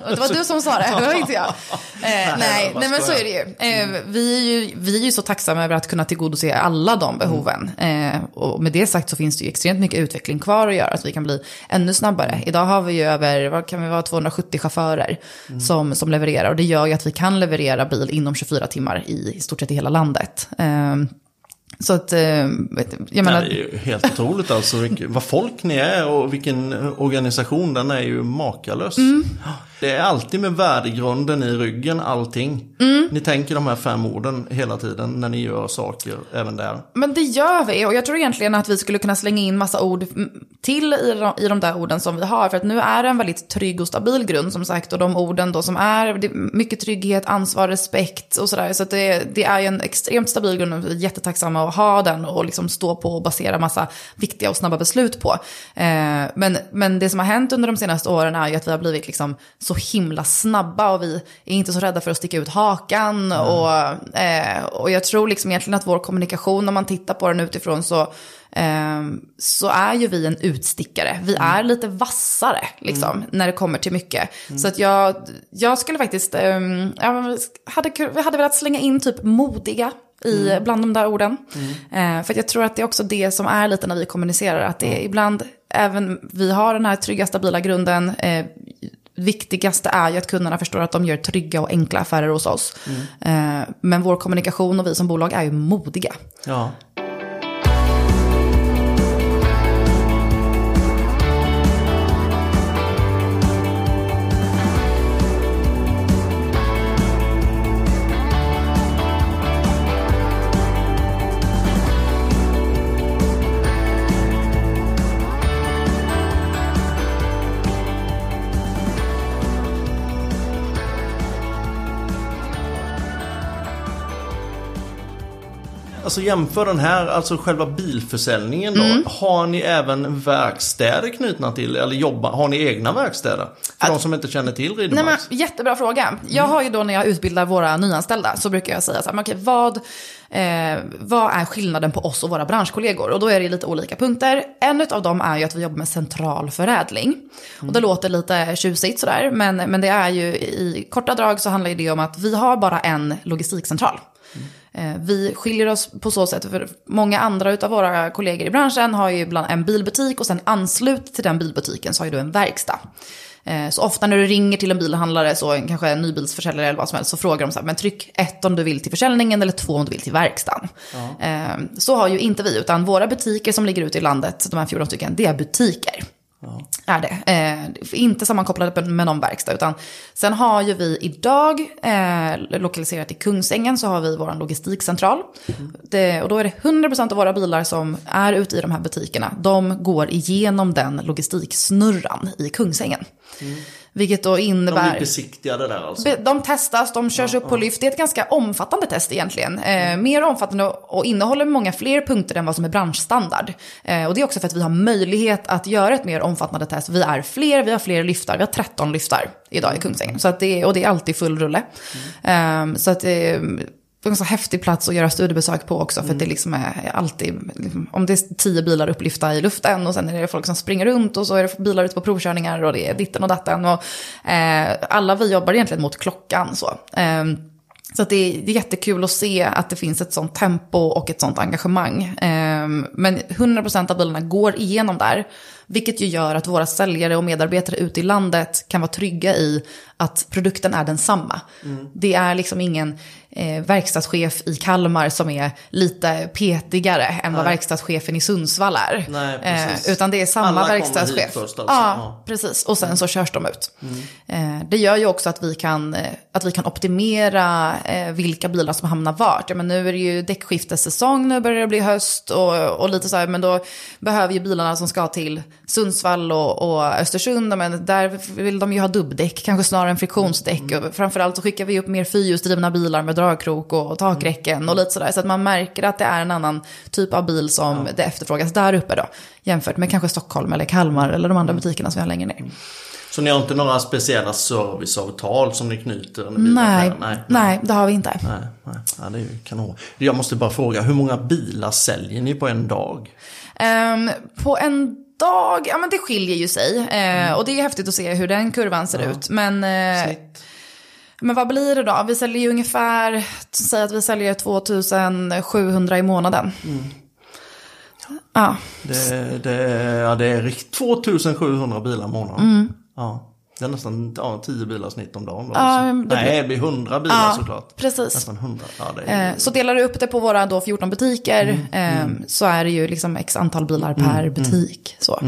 Det var du som sa det, det var inte jag. Eh, nej, vad nej, men så är det ju. Eh, vi, är ju vi är ju så tacksamma över att kunna tillgodose alla de behoven. Eh, och med det sagt så finns det ju extremt mycket utveckling kvar att göra, så vi kan bli ännu snabbare. Idag har vi ju över, vad kan vi vara, 270 chaufförer som, som levererar. Och det gör ju att vi kan leverera bil inom 24 timmar i, i stort sett i hela landet. Så att, eh, jag menar... det är ju helt otroligt alltså. Vad folk ni är och vilken organisation. Den är ju makalös. Mm. Det är alltid med värdegrunden i ryggen, allting. Mm. Ni tänker de här fem orden hela tiden när ni gör saker, även där. Men det gör vi och jag tror egentligen att vi skulle kunna slänga in massa ord till i de, i de där orden som vi har. För att nu är det en väldigt trygg och stabil grund som sagt. Och de orden då som är det är mycket trygghet, ansvar, respekt och sådär. Så att det, det är ju en extremt stabil grund och vi är jättetacksamma att ha den och liksom stå på och basera massa viktiga och snabba beslut på. Eh, men, men det som har hänt under de senaste åren är ju att vi har blivit liksom så himla snabba och vi är inte så rädda för att sticka ut hakan. Och, eh, och jag tror liksom egentligen att vår kommunikation, om man tittar på den utifrån så, eh, så är ju vi en utstickare. Vi är lite vassare liksom, när det kommer till mycket. Så att jag, jag skulle faktiskt, eh, jag hade, hade velat slänga in typ modiga i, bland de där orden. Eh, för att jag tror att det är också det som är lite när vi kommunicerar, att det är ibland, även vi har den här trygga, stabila grunden, eh, viktigaste är ju att kunderna förstår att de gör trygga och enkla affärer hos oss. Eh, men vår kommunikation och vi som bolag är ju modiga. Ja. Alltså jämför den här, alltså själva bilförsäljningen då. Mm. Har ni även verkstäder knutna till, eller jobbar, har ni egna verkstäder? För de som inte känner till Nej, Riddermarks. men, jättebra fråga. Jag har ju då när jag utbildar våra nyanställda så brukar jag säga så här, men okej, vad, eh, vad är skillnaden på oss och våra branschkollegor? Och då är det lite olika punkter. En av dem är ju att vi jobbar med central förädling. Och det låter lite tjusigt sådär, men, men det är ju i korta drag så handlar det om att vi har bara en logistikcentral. Eh, Vi skiljer oss på så sätt, för många andra av våra kollegor i branschen har ju ibland en bilbutik och sen anslut till den bilbutiken så har ju du en verkstad. Eh, Så ofta när du ringer till en bilhandlare, så kanske en nybilsförsäljare eller vad som helst, så frågar de så här, men tryck ett om du vill till försäljningen eller två om du vill till verkstaden. Eh, Så har ju inte vi, utan våra butiker som ligger ute i landet, de här 14 stycken, det är butiker. Är det. Eh, inte sammankopplade med någon verkstad. Utan sen har ju vi idag, eh, lokaliserat i Kungsängen, så har vi vår logistikcentral. Det, och då är det 100% av våra bilar som är ute i de här butikerna. De går igenom den logistiksnurran i Kungsängen. Mm. Vilket då De innebär... blir besiktigade där alltså. De testas, de körs upp på lyft. Det är ett ganska omfattande test egentligen. Eh, mer omfattande och, innehåller många fler punkter än vad som är branschstandard. Eh, och det är också för att vi har möjlighet att göra ett mer omfattande test. Vi är fler, vi har fler lyftar. Vi har 13 lyftar idag i Kungsängen. Så att det, och det är alltid full rulle. Eh, så att en så häftig plats att göra studiebesök på också. För att det liksom är alltid, liksom, om det är tio bilar upplyfta i luften och sen är det folk som springer runt och så är det bilar ute på provkörningar och det är ditten och datten. Och, eh, alla vi jobbar egentligen mot klockan så. Eh, så att det, är, det är jättekul att se att det finns ett sånt tempo och ett sånt engagemang. Eh, men 100% av bilarna går igenom där. Vilket ju gör att våra säljare och medarbetare ute i landet kan vara trygga i att produkten är densamma. Det är liksom ingen eh, verkstadschef i Kalmar som är lite petigare än vad verkstadschefen i Sundsvall är. Nej, eh, utan det är samma Alla verkstadschef. först alltså. Ja, Ja. precis. Och sen så körs de ut. Eh, det gör ju också att vi kan, att vi kan optimera eh, vilka bilar som hamnar vart. Ja, men nu är det ju däckskiftessäsong, nu börjar det bli höst och, och lite så här, men då behöver ju bilarna som ska till Sundsvall och, och Östersund, men där vill de ju ha dubbdäck, kanske snarare än friktionsdäck. Och framförallt så skickar vi upp mer fyrhjulsdrivna bilar med dragkrok och takräcken och lite sådär. Så att man märker att det är en annan typ av bil som det efterfrågas där uppe då. Jämfört med kanske Stockholm eller Kalmar eller de andra butikerna som vi har längre ner. Så ni har inte några speciella serviceavtal som ni knyter? Nej, nej. nej, det har vi inte. Nej, nej. Ja, det är ju kanon. Jag måste bara fråga, hur många bilar säljer ni på en dag? Ehm, på en dag, ja men det skiljer ju sig. Eh, Och det är häftigt att se hur den kurvan ser ut. Men, Snitt? men vad blir det då? Vi säljer ju ungefär, säg att vi säljer 2700 i månaden. Ja, Det, det, ja, det är rikt- 2700 bilar i månaden. Mm. Ja. Det är nästan ja, 10 bilar snitt om dagen. Då, Ja, alltså. det Nej, det blir 100 bilar Ja, såklart. precis. Nästan 100. Ja, det är, Eh, Så delar du upp det på våra då 14 butiker eh, så är det ju liksom x antal bilar per butik. Så.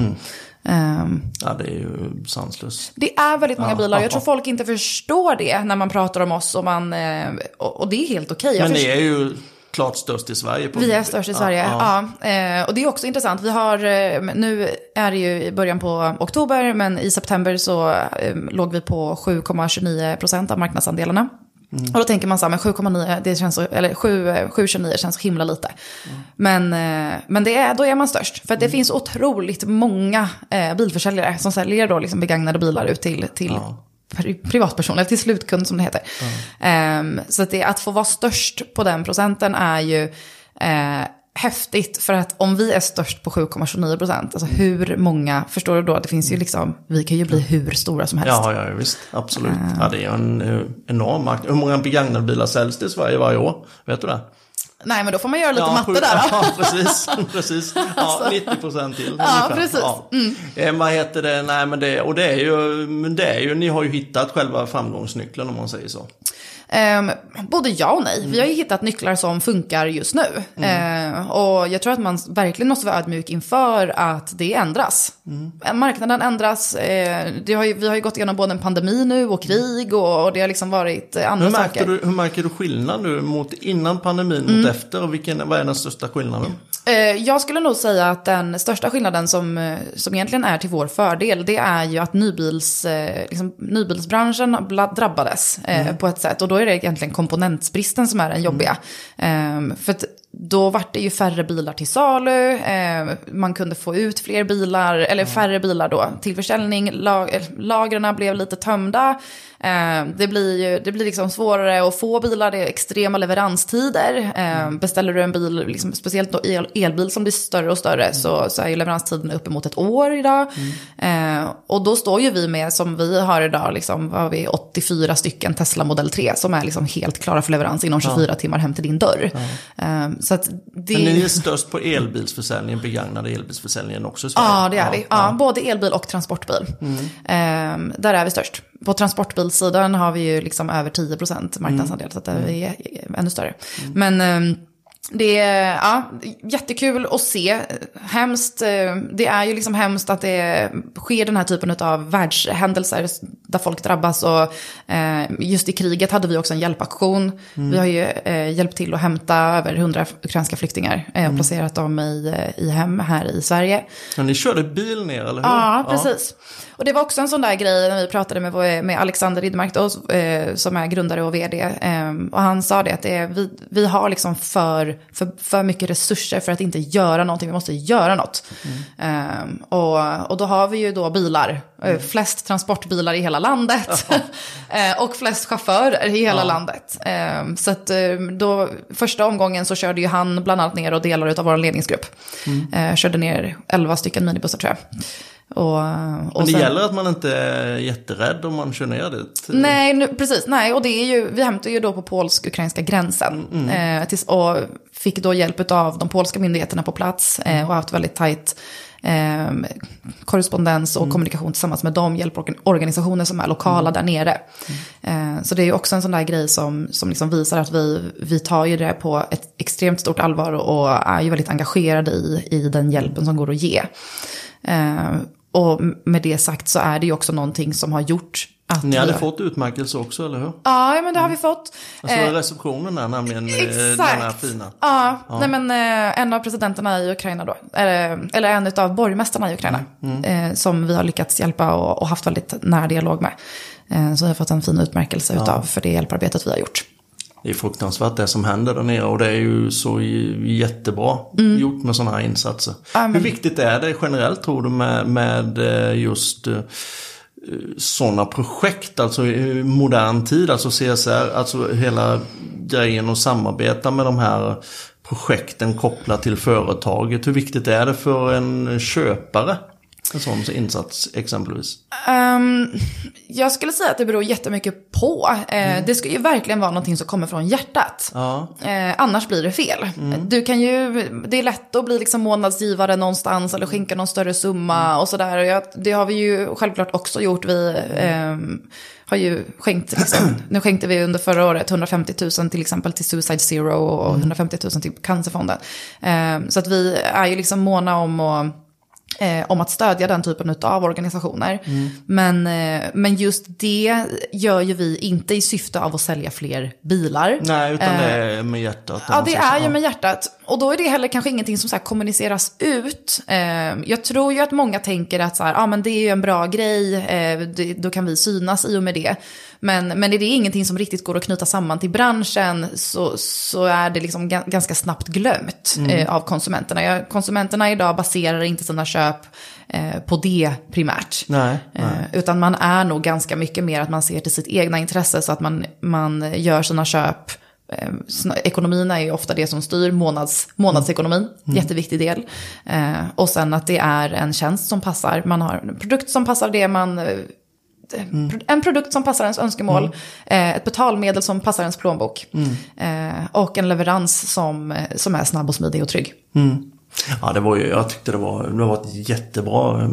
Ehm, ja, det är ju sanslöst. Det är väldigt många Ja, bilar. ja, Jag tror folk inte förstår det när man pratar om oss. Och, man, eh, och, det är helt okej. Jag Men ni är ju klart störst i Sverige. På Vi är störst i Sverige, ja. Eh, och det är också intressant. Vi har, eh, nu är det ju i början på oktober, men i september så eh, låg vi på 7,29 procent av marknadsandelarna. Och då tänker man så här, men 7,9, det känns så, eller 7, eh, 7,29 känns så himla lite. Men, eh, men det är, då är man störst. För det finns otroligt många eh, bilförsäljare som säljer då liksom begagnade bilar ut till, till pri- privatpersoner, till slutkund som det heter. Ehm, så att, det, att få vara störst på den procenten är ju eh, häftigt. För att om vi är störst på 7,29 procent, alltså hur många, förstår du då? Det finns ju liksom, vi kan ju bli hur stora som helst. Ja, ja, visst. Absolut. Ja, det är en eh, enorm marknad. Hur många begagnade bilar säljs det i Sverige varje år? Vet du det? Nej, men då får man göra lite ja, matte där. Ja, precis. precis. Ja, 90 procent till. Ja, ungefär. precis. Mm. Eh, vad heter det? Nej, men det, och det är ju, men det är ju, ni har ju hittat själva framgångsnyckeln om man säger så. Ehm, både ja och nej. Vi har ju hittat nycklar som funkar just nu. Ehm, och jag tror att man verkligen måste vara ödmjuk inför att det ändras. Marknaden ändras. Det har ju, vi har ju gått igenom både en pandemi nu och krig och, och det har liksom varit eh, andra Hur saker. du, hur märker du skillnad nu mot innan pandemin Mm. mot efter? Och vilken, vad är den största skillnaden? Eh, Jag skulle nog säga att den största skillnaden som, eh, som egentligen är till vår fördel, det är ju att nybils, eh, liksom, nybilsbranschen drabbades eh, på ett sätt. Och då är det egentligen komponentsbristen som är den jobbiga. Eh, för att då vart det ju färre bilar till salu, eh, man kunde få ut fler bilar, eller färre bilar då till försäljning, lag, eh, lagren blev lite tömda. Eh, det blir ju det blir liksom svårare att få bilar, det är extrema leveranstider. Eh, beställer du en bil, liksom, speciellt då el, elbil som blir större och större, så, så är ju leveranstiden uppemot ett år idag. Eh, och då står ju vi med, som vi har idag, liksom, har vi, 84 stycken Tesla Model 3 som är liksom helt klara för leverans inom 24 timmar hem till din dörr. Eh, så att det... Men ni är störst på elbilsförsäljningen, begagnade elbilsförsäljningen också i Sverige? Ja, det är vi. Ja, Både elbil och transportbil. Eh, där är vi störst. På transportbilsidan har vi ju liksom över 10% marknadsandel, så att vi är ännu större. Men eh, det är ja, jättekul att se. Hemskt, eh, det är ju liksom hemskt att det sker den här typen av världshändelser där folk drabbas. Och eh, just i kriget hade vi också en hjälpaktion. Vi har ju eh, hjälpt till att hämta över 100 ukrainska flyktingar och placerat dem i, i hem här i Sverige. Ja, ni körde bil ner, eller hur? Ja, precis. Och det var också en sån där grej när vi pratade med, med Alexander Ridmark då, som är grundare och vd. Och han sa det att det vi, vi har liksom för, för, för mycket resurser för att inte göra någonting, vi måste göra något. Eh, och, och då har vi ju då bilar, eh, flest transportbilar i hela landet. eh, och flest chaufförer i hela landet. Eh, så att eh, då, första omgången så körde ju han bland annat ner och delar av vår ledningsgrupp. Eh, körde ner 11 stycken minibussar tror jag. Och, och Men det sen- gäller att man inte är jätterädd om man kör ner dit. Nej, nu, precis. Nej, och det är ju, vi hämtar ju då på polsk-ukrainska gränsen. Eh, tills, och fick då hjälp av de polska myndigheterna på plats eh, och haft väldigt tajt eh, korrespondens och kommunikation tillsammans med de hjälporganisationer som är lokala där nere. Eh, så det är ju också en sån där grej som, som liksom visar att vi, vi tar ju det på ett extremt stort allvar och är ju väldigt engagerade i, i den hjälpen som går att ge. Eh, och med det sagt så är det ju också någonting som har gjort att Ni vi hade har- fått utmärkelse också, eller hur? Ja, men det har vi fått. Alltså Eh, receptionen är nämligen eh, exakt. den här fina. Ja, Nej, men eh, en av presidenterna i Ukraina då, eller, eller en av borgmästarna i Ukraina, Mm, eh, som vi har lyckats hjälpa och, och haft väldigt nära dialog med. Så vi har fått en fin utmärkelse utav för det hjälparbetet vi har gjort. Det är fruktansvärt det som händer där nere och det är ju så jättebra Mm. gjort med sådana här insatser. Hur viktigt är det generellt tror du med, med eh, just sådana projekt, alltså i modern tid, alltså CSR, alltså hela grejen att samarbeta med de här projekten kopplat till företaget. Hur viktigt är det för en köpare? En sån insats exempelvis. Ehm, jag skulle säga att det beror jättemycket på. Eh, Mm. Det ska ju verkligen vara någonting som kommer från hjärtat. Ja. Eh, annars blir det fel. Du kan ju, det är lätt att bli liksom månadsgivare någonstans eller skänka någon större summa och sådär. Och jag, det har vi ju självklart också gjort. Vi ehm, har ju skänkt, liksom, nu skänkte vi under förra året 150 000 till exempel till Suicide Zero och 150 000 till Cancerfonden. Ehm, så att vi är ju liksom måna om att eh, om att stödja den typen av organisationer. Men, eh, men just det gör ju vi inte i syfte av att sälja fler bilar. Nej, utan det är med hjärtat. Ja, det är ju med hjärtat. Och då är det heller kanske ingenting som så kommuniceras ut. Eh, jag tror ju att många tänker att så här, ah, men det är ju en bra grej, eh, då kan vi synas i och med det. Men, men är det ingenting som riktigt går att knyta samman till branschen så, så är det liksom ga- ganska snabbt glömt eh, av konsumenterna. Konsumenterna idag baserar inte sina köp eh, på det primärt. Nej, Eh, utan man är nog ganska mycket mer att man ser till sitt egna intresse så att man, man gör sina köp. Eh, ekonomin är ju ofta det som styr månads, månadsekonomin, jätteviktig del. Eh, och sen att det är en tjänst som passar, man har en produkt som passar det man... eh, pro- En produkt som passar ens önskemål, eh, ett betalmedel som passar ens plånbok. Eh, och en leverans som, som är snabb och smidig och trygg. Ja, det var ju, jag tyckte det var, det var ett jättebra,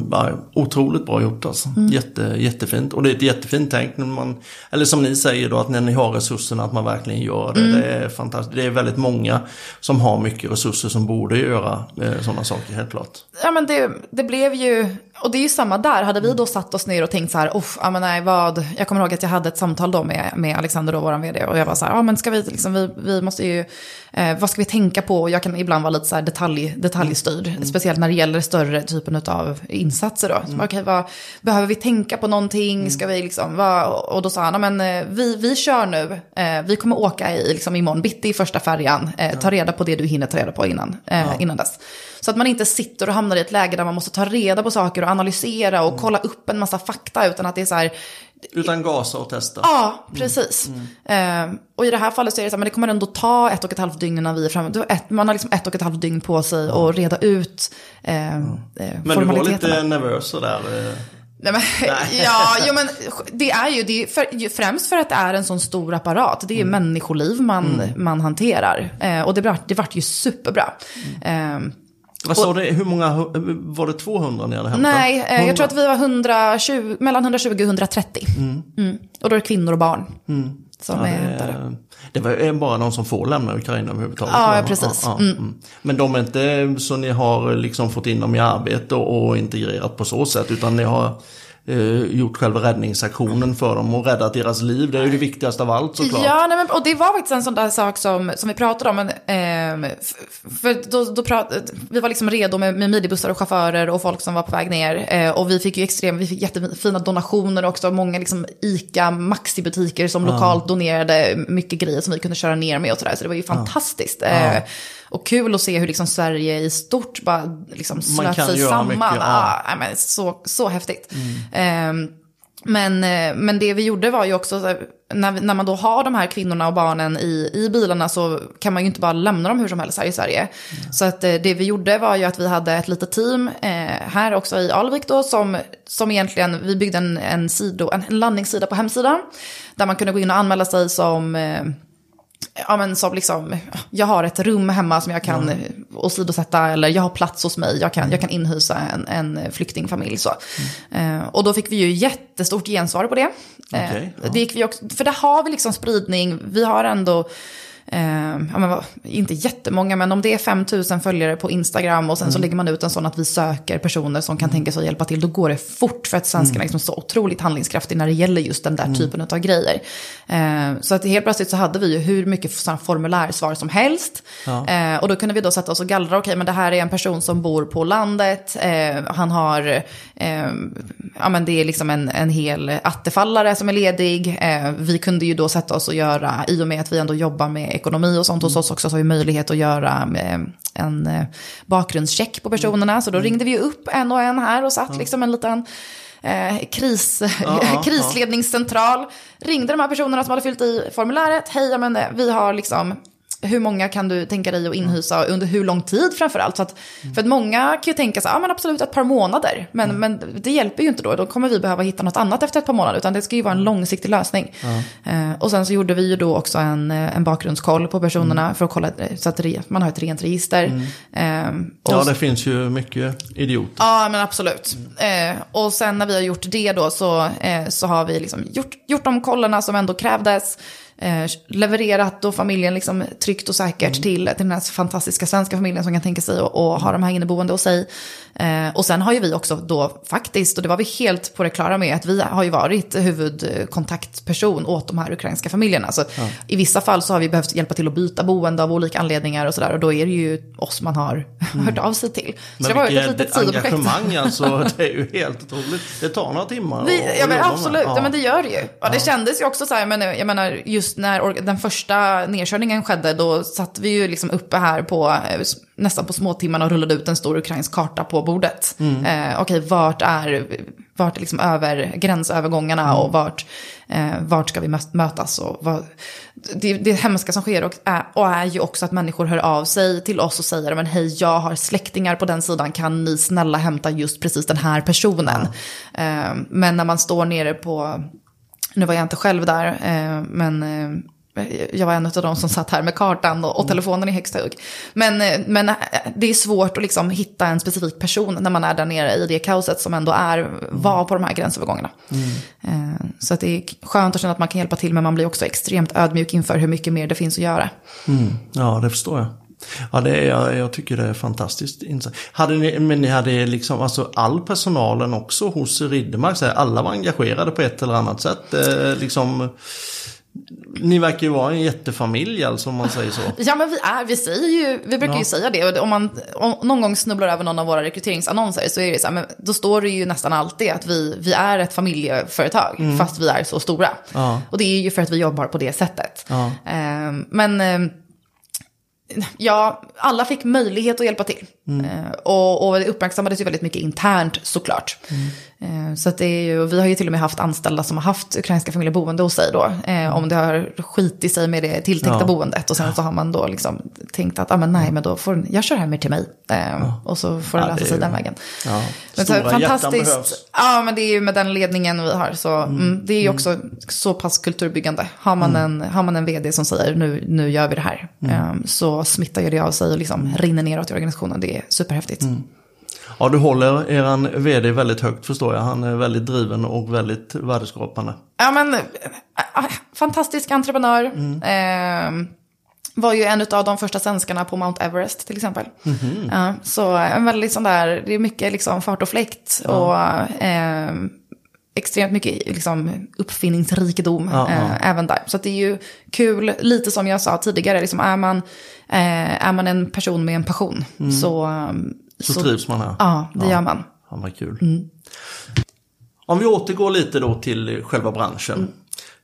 otroligt bra gjort alltså. Jätte, jättefint. Och det är ett jättefint tänk när man, eller som ni säger då, att när ni har resurserna att man verkligen gör det. Det är fantastiskt. Det är väldigt många som har mycket resurser som borde göra eh, sådana saker, helt klart. Ja, men det, det blev ju, och det är ju samma där. Hade vi då satt oss ner och tänkt så här, oh, ja, men nej, vad... Jag kommer ihåg att jag hade ett samtal då med, med Alexander, då, vår vd, och jag var så här, ja men ska vi, liksom, vi, vi måste ju, eh, vad ska vi tänka på? Och jag kan ibland vara lite så här detalj, detaljstyrd, mm. speciellt när det gäller större typen av insatser då. Mm. Okej, vad, behöver vi tänka på någonting? Mm. Ska vi liksom, vad, och då sa han, men eh, vi, vi kör nu, eh, vi kommer åka i, liksom, imorgon bitti i första färjan, eh, ta reda på det du hinner ta reda på innan, eh, ja. innan dess. Så att man inte sitter och hamnar i ett läge där man måste ta reda på saker och analysera och mm. kolla upp en massa fakta, utan att det är så här... Utan gasa och testa. Ja, precis. Mm. Mm. Eh, och i det här fallet så är det så här, men det kommer ändå ta ett och ett halvt dygn innan vi är framme. Man har liksom ett och ett halvt dygn på sig att reda ut eh, mm. Men du var lite nervös sådär? Eh. Nej, men, ja, jo, men det är ju det är för, främst för att det är en sån stor apparat. Det är mm. människoliv man, mm. man hanterar. Eh, och det, det vart ju superbra. Mm. Eh, vad sa du, hur många, var det 200 ni hade hämtat? Nej, 100? jag tror att vi var 120, mellan 120 och 130. Mm. Mm. Och då är det kvinnor och barn. Mm. Som ja, är hämtade. Det var bara de som får lämna Ukraina överhuvudtaget? Ja, precis. Ja, ja. Mm. Mm. Men de är inte så ni har liksom fått in dem i arbete och integrerat på så sätt, utan ni har eh, gjort själva räddningsaktionen för dem och räddat deras liv. Det är ju det viktigaste av allt såklart. Ja, nej, men, och det var faktiskt en sån där sak som, som vi pratade om. Men, eh, för då, då prat, vi var liksom redo med, med minibussar och chaufförer och folk som var på väg ner. Eh, och vi fick ju extremt, vi fick jättefina donationer också. Många liksom ICA Maxi-butiker som ja. lokalt donerade mycket grejer som vi kunde köra ner med och sådär. Så det var ju fantastiskt. Ja. Ja. Och kul att se hur liksom Sverige i stort bara liksom slöt sig samman. Mycket, ja. ah, men så, så häftigt. Mm. Eh, men, men det vi gjorde var ju också, när, när man då har de här kvinnorna och barnen i, i bilarna så kan man ju inte bara lämna dem hur som helst här i Sverige. Mm. Så att eh, det vi gjorde var ju att vi hade ett litet team eh, här också i Alvik då som, som egentligen, vi byggde en, en, sido, en landningssida på hemsidan. Där man kunde gå in och anmäla sig som eh, ja, men som liksom, jag har ett rum hemma som jag kan mm. åsidosätta eller jag har plats hos mig, jag kan, jag kan inhysa en, en flyktingfamilj. Så. Mm. Eh, och då fick vi ju jättestort gensvar på det. Okay, eh, ja. det gick vi också, för där har vi liksom spridning, vi har ändå eh, ja, men, inte jättemånga, men om det är 5 000 följare på Instagram och sen mm. så lägger man ut en sån att vi söker personer som kan mm. tänka sig att hjälpa till, då går det fort för att svenskarna mm. är liksom så otroligt handlingskraftiga när det gäller just den där mm. typen av grejer. Eh, så att helt plötsligt så hade vi ju hur mycket formulärsvar som helst. Ja. Eh, och då kunde vi då sätta oss och gallra, okej okay, men det här är en person som bor på landet, eh, han har, eh, ja men det är liksom en, en hel attefallare som är ledig. Eh, vi kunde ju då sätta oss och göra, i och med att vi ändå jobbar med ekonomi och sånt hos oss också så har vi möjlighet att göra eh, en eh, bakgrundscheck på personerna. Så då mm. ringde vi upp en och en här och satt liksom en liten eh, kris, ja, krisledningscentral. Ringde de här personerna som hade fyllt i formuläret. Hej, men vi har liksom hur många kan du tänka dig att inhysa under hur lång tid framförallt? Så att, mm. För att många kan ju tänka sig, ja men absolut ett par månader. Men, mm. men det hjälper ju inte då, då kommer vi behöva hitta något annat efter ett par månader. Utan det ska ju vara en mm. långsiktig lösning. Mm. Eh, och sen så gjorde vi ju då också en, eh, en bakgrundskoll på personerna mm. för att kolla eh, så att man har ett rent register. Eh, ja, det finns ju mycket idioter. Ja, men absolut. Eh, och sen när vi har gjort det då så, eh, så har vi liksom gjort, gjort de kollarna som ändå krävdes eh, levererat då familjen liksom tryggt och säkert mm. till, till den här fantastiska svenska familjen som kan tänka sig att ha de här inneboende hos sig. Eh, och sen har ju vi också då faktiskt, och det var vi helt på det klara med, att vi har ju varit huvudkontaktperson åt de här ukrainska familjerna. Så ja. I vissa fall så har vi behövt hjälpa till att byta boende av olika anledningar och sådär. Och då är det ju oss man har mm. hört av sig till. Så men det var ett litet engagemang alltså, det är ju helt otroligt. Det tar några timmar. Vi, ja men absolut, ja. ja. men det gör det ju. Ja, det kändes ju också så här, men jag menar just när den första nedkörningen skedde, då satt vi ju liksom uppe här på eh, nästan på småtimmarna och rullade ut en stor ukrainsk karta på bordet. Mm. Eh, Okej, okay, vart är, vart är liksom över gränsövergångarna mm. och vart, eh, vart ska vi mötas? Och vad, det, det hemska som sker och är, och är ju också att människor hör av sig till oss och säger men hej, jag har släktingar på den sidan, kan ni snälla hämta just precis den här personen? Mm. Eh, men när man står nere på nu var jag inte själv där, eh, men eh, jag var en av de som satt här med kartan och, och telefonen i högsta hugg. Men, eh, men det är svårt att liksom hitta en specifik person när man är där nere i det kaoset som ändå är, var på de här gränsövergångarna. Mm. Så att det är skönt att känna att man kan hjälpa till, men man blir också extremt ödmjuk inför hur mycket mer det finns att göra. Mm. Ja, det förstår jag. Ja, det är, jag, jag tycker det är fantastiskt insatt. Hade ni, men ni hade liksom, alltså all personalen också hos Riddermark, så här, alla var engagerade på ett eller annat sätt. Eh, liksom, ni verkar ju vara en jättefamilj alltså om man säger så. Ja men vi är, vi säger ju, vi brukar Ja. ju säga det. Om man om någon gång snubblar över någon av våra rekryteringsannonser så är det så här, men då står det ju nästan alltid att vi, vi är ett familjeföretag fast vi är så stora. Mm. Ja. Och det är ju för att vi jobbar på det sättet. Ja. Ehm, men ehm, ja, alla fick möjlighet att hjälpa till. Mm. Eh, och, och det uppmärksammades ju väldigt mycket internt såklart. Mm. Eh, så det är ju, vi har ju till och med haft anställda som har haft ukrainska familjer boende hos sig då. Eh, om det har skit i sig med det tilltänkta Ja. boendet. Och sen så har man då liksom tänkt att, ah, men nej, men då får jag kör hem er till mig. Eh, Och så får Ja, lösa det är sig den vägen. Ja. Men så, behövs. fantastiskt. Ja, men det är ju med den ledningen vi har. Så, mm. det är ju också så pass kulturbyggande. Har man, Mm. en, har man en vd som säger nu, nu gör vi det här. ehm, så smittar ju det av sig och liksom Mm. rinner neråt i organisationen. Det är superhäftigt. Ja, du håller eran vd väldigt högt förstår jag. Han är väldigt driven och väldigt värdeskapande. Ja, men äh, äh, fantastisk entreprenör. Mm. Ehm, var ju en av de första svenskarna på Mount Everest till exempel. Mhm. Ja, så en väldigt sån där, det är mycket liksom fart och fläkt. Och ehm, extremt mycket liksom, uppfinningsrikedom Ja, ja. eh, även där. Så det är ju kul, lite som jag sa tidigare, liksom, är, man, eh, är man en person med en passion så, Mm. Så, trivs man här. Ja, det gör man. Fan vad kul. Mm. Om vi återgår lite då till själva branschen. Mm.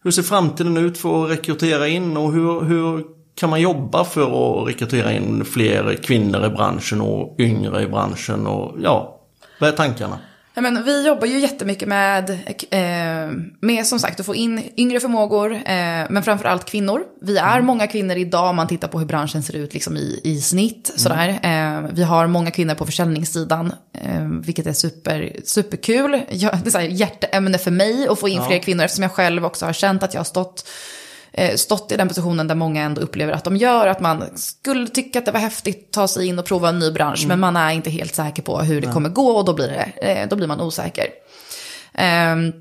Hur ser framtiden ut för att rekrytera in och hur, hur kan man jobba för att rekrytera in fler kvinnor i branschen och yngre i branschen och ja, vad är tankarna? Ja, men vi jobbar ju jättemycket med, eh, med som sagt att få in yngre förmågor, eh, men framförallt kvinnor. Vi är många kvinnor idag om man tittar på hur branschen ser ut liksom i, i snitt. Sådär. Eh, vi har många kvinnor på försäljningssidan, eh, vilket är super, superkul. Jag, det är så här hjärteämne för mig att få in fler kvinnor eftersom jag själv också har känt att jag har stått stått i den positionen där många ändå upplever att de gör. Att man skulle tycka att det var häftigt att ta sig in och prova en ny bransch. Men man är inte helt säker på hur det kommer gå och då blir, det, eh, då blir man osäker. Ehm,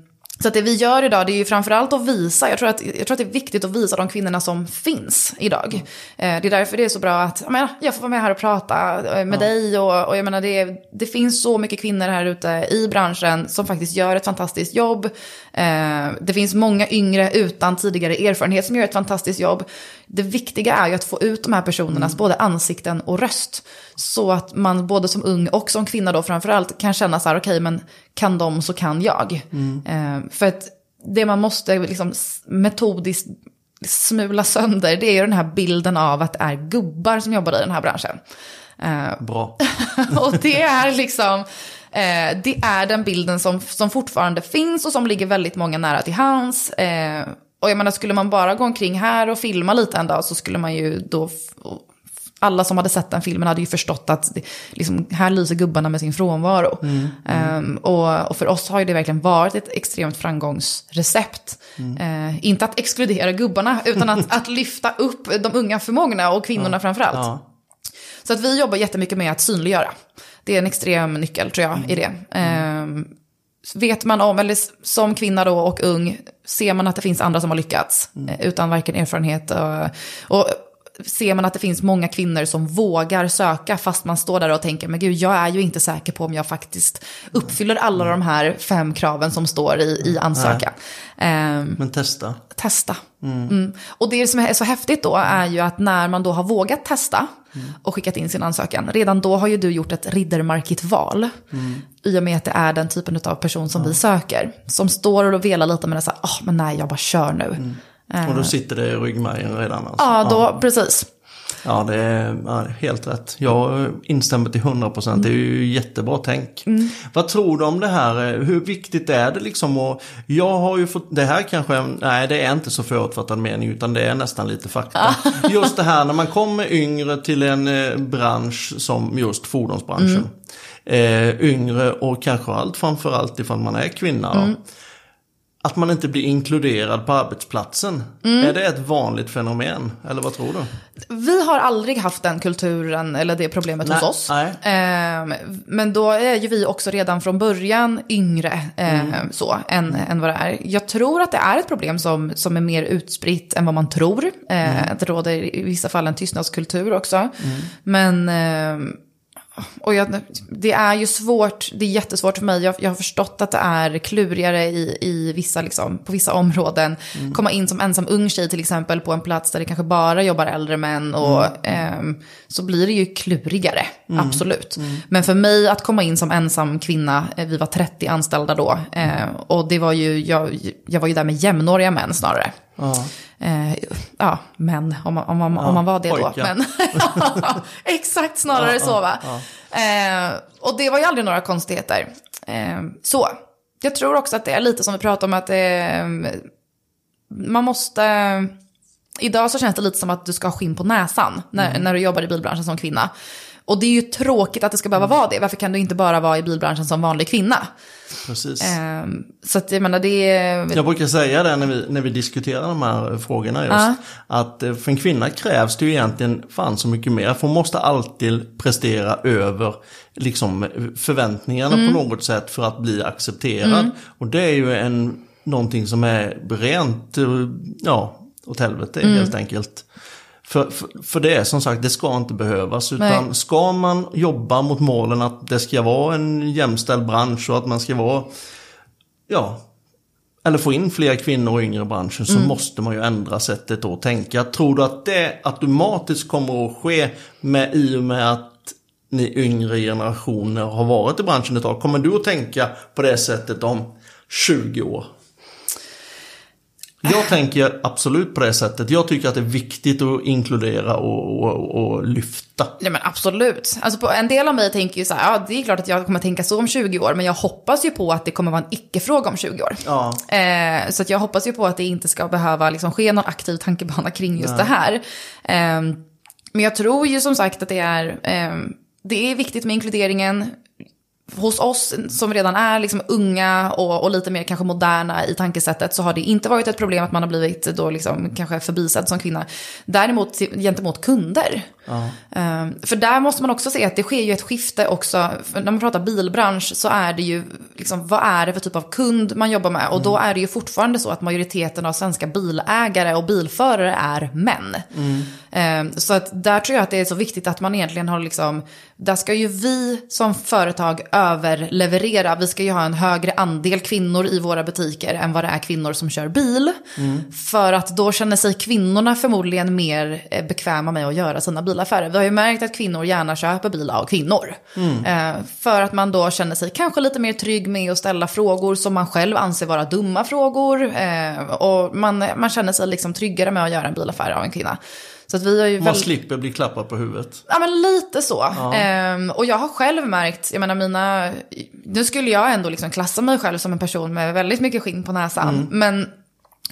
så det vi gör idag det är ju framförallt att visa, jag tror, att, jag tror att det är viktigt att visa de kvinnorna som finns idag. Eh, det är därför det är så bra att jag, menar, jag får vara med här och prata eh, med dig. Och, och jag menar, det, det finns så mycket kvinnor här ute i branschen som faktiskt gör ett fantastiskt jobb. Eh, det finns många yngre utan tidigare erfarenhet som gör ett fantastiskt jobb. Det viktiga är ju att få ut de här personernas både ansikten och röst. Så att man både som ung och som kvinna då framförallt kan känna så här, okej men kan de så kan jag. Eh, för att det man måste liksom metodiskt smula sönder det är ju den här bilden av att det är gubbar som jobbar i den här branschen. Eh, Bra. och det är liksom, eh, det är den bilden som, som fortfarande finns och som ligger väldigt många nära till hands. Eh, och jag menar, skulle man bara gå omkring här och filma lite en dag så skulle man ju då, alla som hade sett den filmen hade ju förstått att liksom, här lyser gubbarna med sin frånvaro. Ehm, och, och för oss har ju det verkligen varit ett extremt framgångsrecept. Eh, inte att exkludera gubbarna, utan att, att lyfta upp de unga förmågorna och kvinnorna framförallt. Ja. Så att vi jobbar jättemycket med att synliggöra. Det är en extrem nyckel tror jag i det. Ehm, vet man om, eller som kvinna då och ung, ser man att det finns andra som har lyckats eh, utan varken erfarenhet och, och ser man att det finns många kvinnor som vågar söka fast man står där och tänker, men gud, jag är ju inte säker på om jag faktiskt uppfyller alla de här fem kraven som står i, i ansökan. Ehm, Men testa. testa. Mm. Och det som är så häftigt då är ju att när man då har vågat testa och skickat in sin ansökan, redan då har ju du gjort ett riddermarkigt val. I och med att det är den typen av person som vi söker. Som står och velar lite med det så här, oh, men nej, jag bara kör nu. Och då sitter det i ryggmärgen redan alltså. Ja, då, precis. Ja, det är ja, helt rätt. Jag instämmer till 100%. Det är ju jättebra tänk. Vad tror du om det här? Hur viktigt är det liksom? Och jag har ju fått, det här kanske, nej det är inte så förutfattad mening utan det är nästan lite fakta. Just det här när man kommer yngre till en eh, bransch som just fordonsbranschen. Eh, yngre och kanske allt framförallt ifall man är kvinna. Då. Att man inte blir inkluderad på arbetsplatsen. Mm. Är det ett vanligt fenomen? Eller vad tror du? Vi har aldrig haft den kulturen eller det problemet Nej, hos oss. nej. Ehm, men då är ju vi också redan från början yngre ehm, så, än, än vad det är. Jag tror att det är ett problem som, som är mer utspritt än vad man tror. Ehm, Att det råder i vissa fall en tystnadskultur också. Men... och jag, det är ju svårt, det är jättesvårt för mig. Jag, jag har förstått att det är klurigare i, i vissa, liksom, på vissa områden. Komma in som ensam ung tjej till exempel på en plats där det kanske bara jobbar äldre män. Och, ehm, så blir det ju klurigare, absolut. Men för mig att komma in som ensam kvinna, eh, vi var 30 anställda då. Eh, och det var ju, jag, jag var ju där med jämnåriga män snarare. Ja. Eh, ja, män, om man, om man, om man var det pojkar. då. Men, exakt, snarare så va. Eh, och det var ju aldrig några konstigheter. Eh, så, jag tror också att det är lite som vi pratade om att eh, man måste... Idag så känns det lite som att du ska ha skinn på näsan när, när du jobbar i bilbranschen som kvinna. Och det är ju tråkigt att det ska behöva vara det. Varför kan du inte bara vara i bilbranschen som vanlig kvinna? Precis. Eh, så att jag menar, det är... Jag brukar säga det när vi, när vi diskuterar de här frågorna just. Ja. Att eh, för en kvinna krävs det ju egentligen fan så mycket mer. För hon måste alltid prestera över liksom, förväntningarna Mm. på något sätt för att bli accepterad. Och det är ju en, någonting som är rent, eh, ja, åt helvete Mm. helt enkelt. För, för, för det är som sagt, det ska inte behövas. Utan Nej. ska man jobba mot målen att det ska vara en jämställd bransch och att man ska vara, ja, eller få in fler kvinnor i yngre branschen så måste man ju ändra sättet att tänka. Tror du att det automatiskt kommer att ske med, i och med att ni yngre generationer har varit i branschen ett tag? Kommer du att tänka på det sättet om 20 år? Jag tänker absolut på det sättet. Jag tycker att det är viktigt att inkludera och, och, och lyfta. Ja men absolut. Alltså på, en del av mig tänker ju så här, ja det är klart att jag kommer tänka så om 20 år, men jag hoppas ju på att det kommer vara en icke-fråga om 20 år. Ja. Eh, så att jag hoppas ju på att det inte ska behöva liksom, ske någon aktiv tankebana kring just det här. Eh, men jag tror ju som sagt att det är, eh, det är viktigt med inkluderingen. Hos oss som redan är liksom unga och, och lite mer kanske moderna i tankesättet så har det inte varit ett problem att man har blivit då liksom kanske förbisedd som kvinna. Däremot gentemot kunder. Ehm, för där måste man också se att det sker ju ett skifte också. För när man pratar bilbransch så är det ju, liksom, vad är det för typ av kund man jobbar med? Och då är det ju fortfarande så att majoriteten av svenska bilägare och bilförare är män. Ehm, så att där tror jag att det är så viktigt att man egentligen har liksom, där ska ju vi som företag överleverera. Vi ska ju ha en högre andel kvinnor i våra butiker än vad det är kvinnor som kör bil. För att då känner sig kvinnorna förmodligen mer eh, bekväma med att göra sina bilaffärer. Vi har ju märkt att kvinnor gärna köper bil av kvinnor. Eh, för att man då känner sig kanske lite mer trygg med att ställa frågor som man själv anser vara dumma frågor. Eh, och man, man känner sig liksom tryggare med att göra en bilaffär av en kvinna. Så att vi har ju Man väl... slipper bli klappad på huvudet. Ja men lite så. Ehm, och jag har själv märkt, jag menar mina, nu skulle jag ändå liksom klassa mig själv som en person med väldigt mycket skinn på näsan. Men,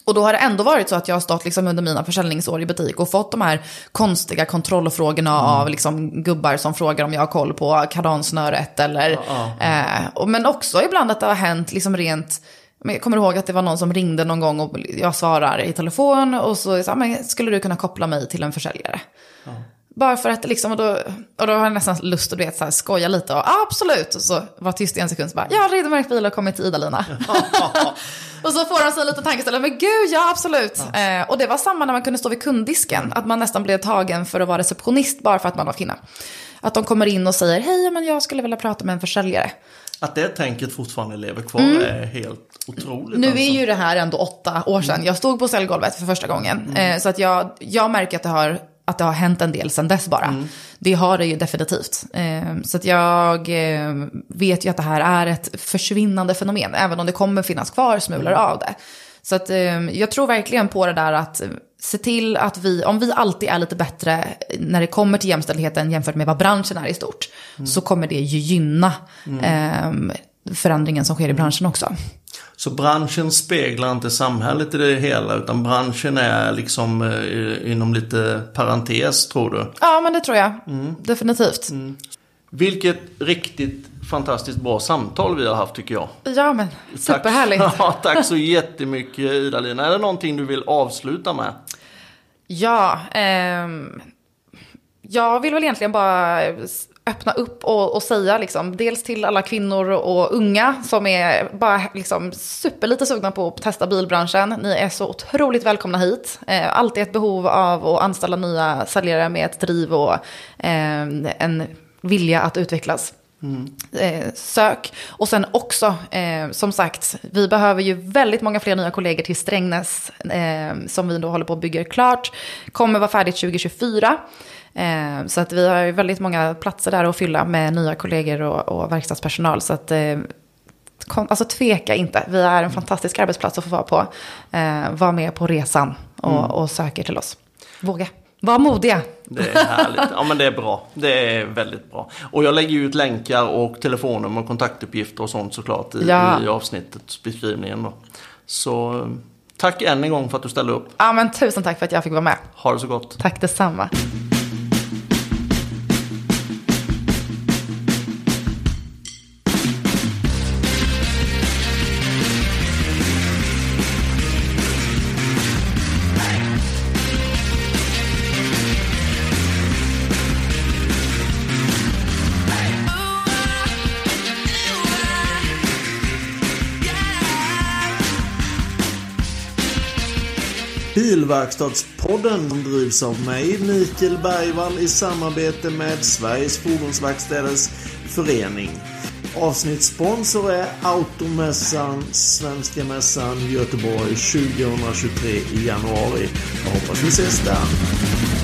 och då har det ändå varit så att jag har stått liksom under mina försäljningsår i butik och fått de här konstiga kontrollfrågorna av liksom gubbar som frågar om jag har koll på kardansnöret eller, eh, och, men också ibland att det har hänt liksom rent, jag kommer ihåg att det var någon som ringde någon gång och jag svarar i telefon och så sa men skulle du kunna koppla mig till en försäljare? Bara för att liksom, och då, och då har jag nästan lust att du vet, så här, skoja lite och "Ja, absolut. Och så var tyst i en sekund så bara, jag har redan märkt bil och kommit till Ida-Lina. och så får de sig en liten tankeställare, men gud ja absolut. Eh, och det var samma när man kunde stå vid kunddisken, att man nästan blev tagen för att vara receptionist bara för att man var kvinna. Att de kommer in och säger, hej men jag skulle vilja prata med en försäljare. Att det tänket fortfarande lever kvar är helt otroligt. Mm. Nu alltså. är ju det här ändå åtta år sedan. Jag stod på säljgolvet för första gången. Eh, så att jag, jag märker att det, har, att det har hänt en del sedan dess bara. Det har det ju definitivt. Eh, så att jag eh, vet ju att det här är ett försvinnande fenomen. Även om det kommer finnas kvar smulor av det. Så att eh, jag tror verkligen på det där att se till att vi, om vi alltid är lite bättre när det kommer till jämställdheten jämfört med vad branschen är i stort. Så kommer det ju gynna eh, förändringen som sker i branschen också. Så branschen speglar inte samhället i det hela utan branschen är liksom eh, inom lite parentes tror du. Ja, men det tror jag. Definitivt. Vilket riktigt fantastiskt bra samtal vi har haft tycker jag. Ja, men superhärligt. Tack, ja, tack så jättemycket Ida-Lina. Är det någonting du vill avsluta med? Ja, ehm, jag vill väl egentligen bara öppna upp och, och, säga liksom, dels till alla kvinnor och unga som är bara liksom superlite sugna på att testa bilbranschen. Ni är så otroligt välkomna hit. Eh, alltid ett behov av att anställa nya säljare med ett driv och eh, en vilja att utvecklas. Mm. Eh, sök. Och sen också, eh, som sagt, vi behöver ju väldigt många fler nya kollegor till Strängnäs, eh, som vi då håller på att bygga klart. Kommer vara färdigt 2024. Eh, så att vi har väldigt många platser där att fylla med nya kollegor och, och verkstadspersonal. Så att, eh, kom, alltså tveka inte, vi är en fantastisk arbetsplats att få vara på. Eh, var med på resan och, mm. och sök er till oss. Våga. Var modiga. Det är härligt. Ja men det är bra. Det är väldigt bra. Och jag lägger ut länkar och telefonnummer och kontaktuppgifter och sånt såklart i, ja. i avsnittets beskrivningen. Då. Så tack än en gång för att du ställde upp. Ja men tusen tack för att jag fick vara med. Ha det så gott. Tack detsamma. Bilverkstadspodden drivs av mig, Mikael Bergvall, i samarbete med Sveriges Fordonsverkstäders Förening. Avsnittssponsor är Automässan, Svenska Mässan Göteborg 2023 i januari. Jag hoppas vi ses där.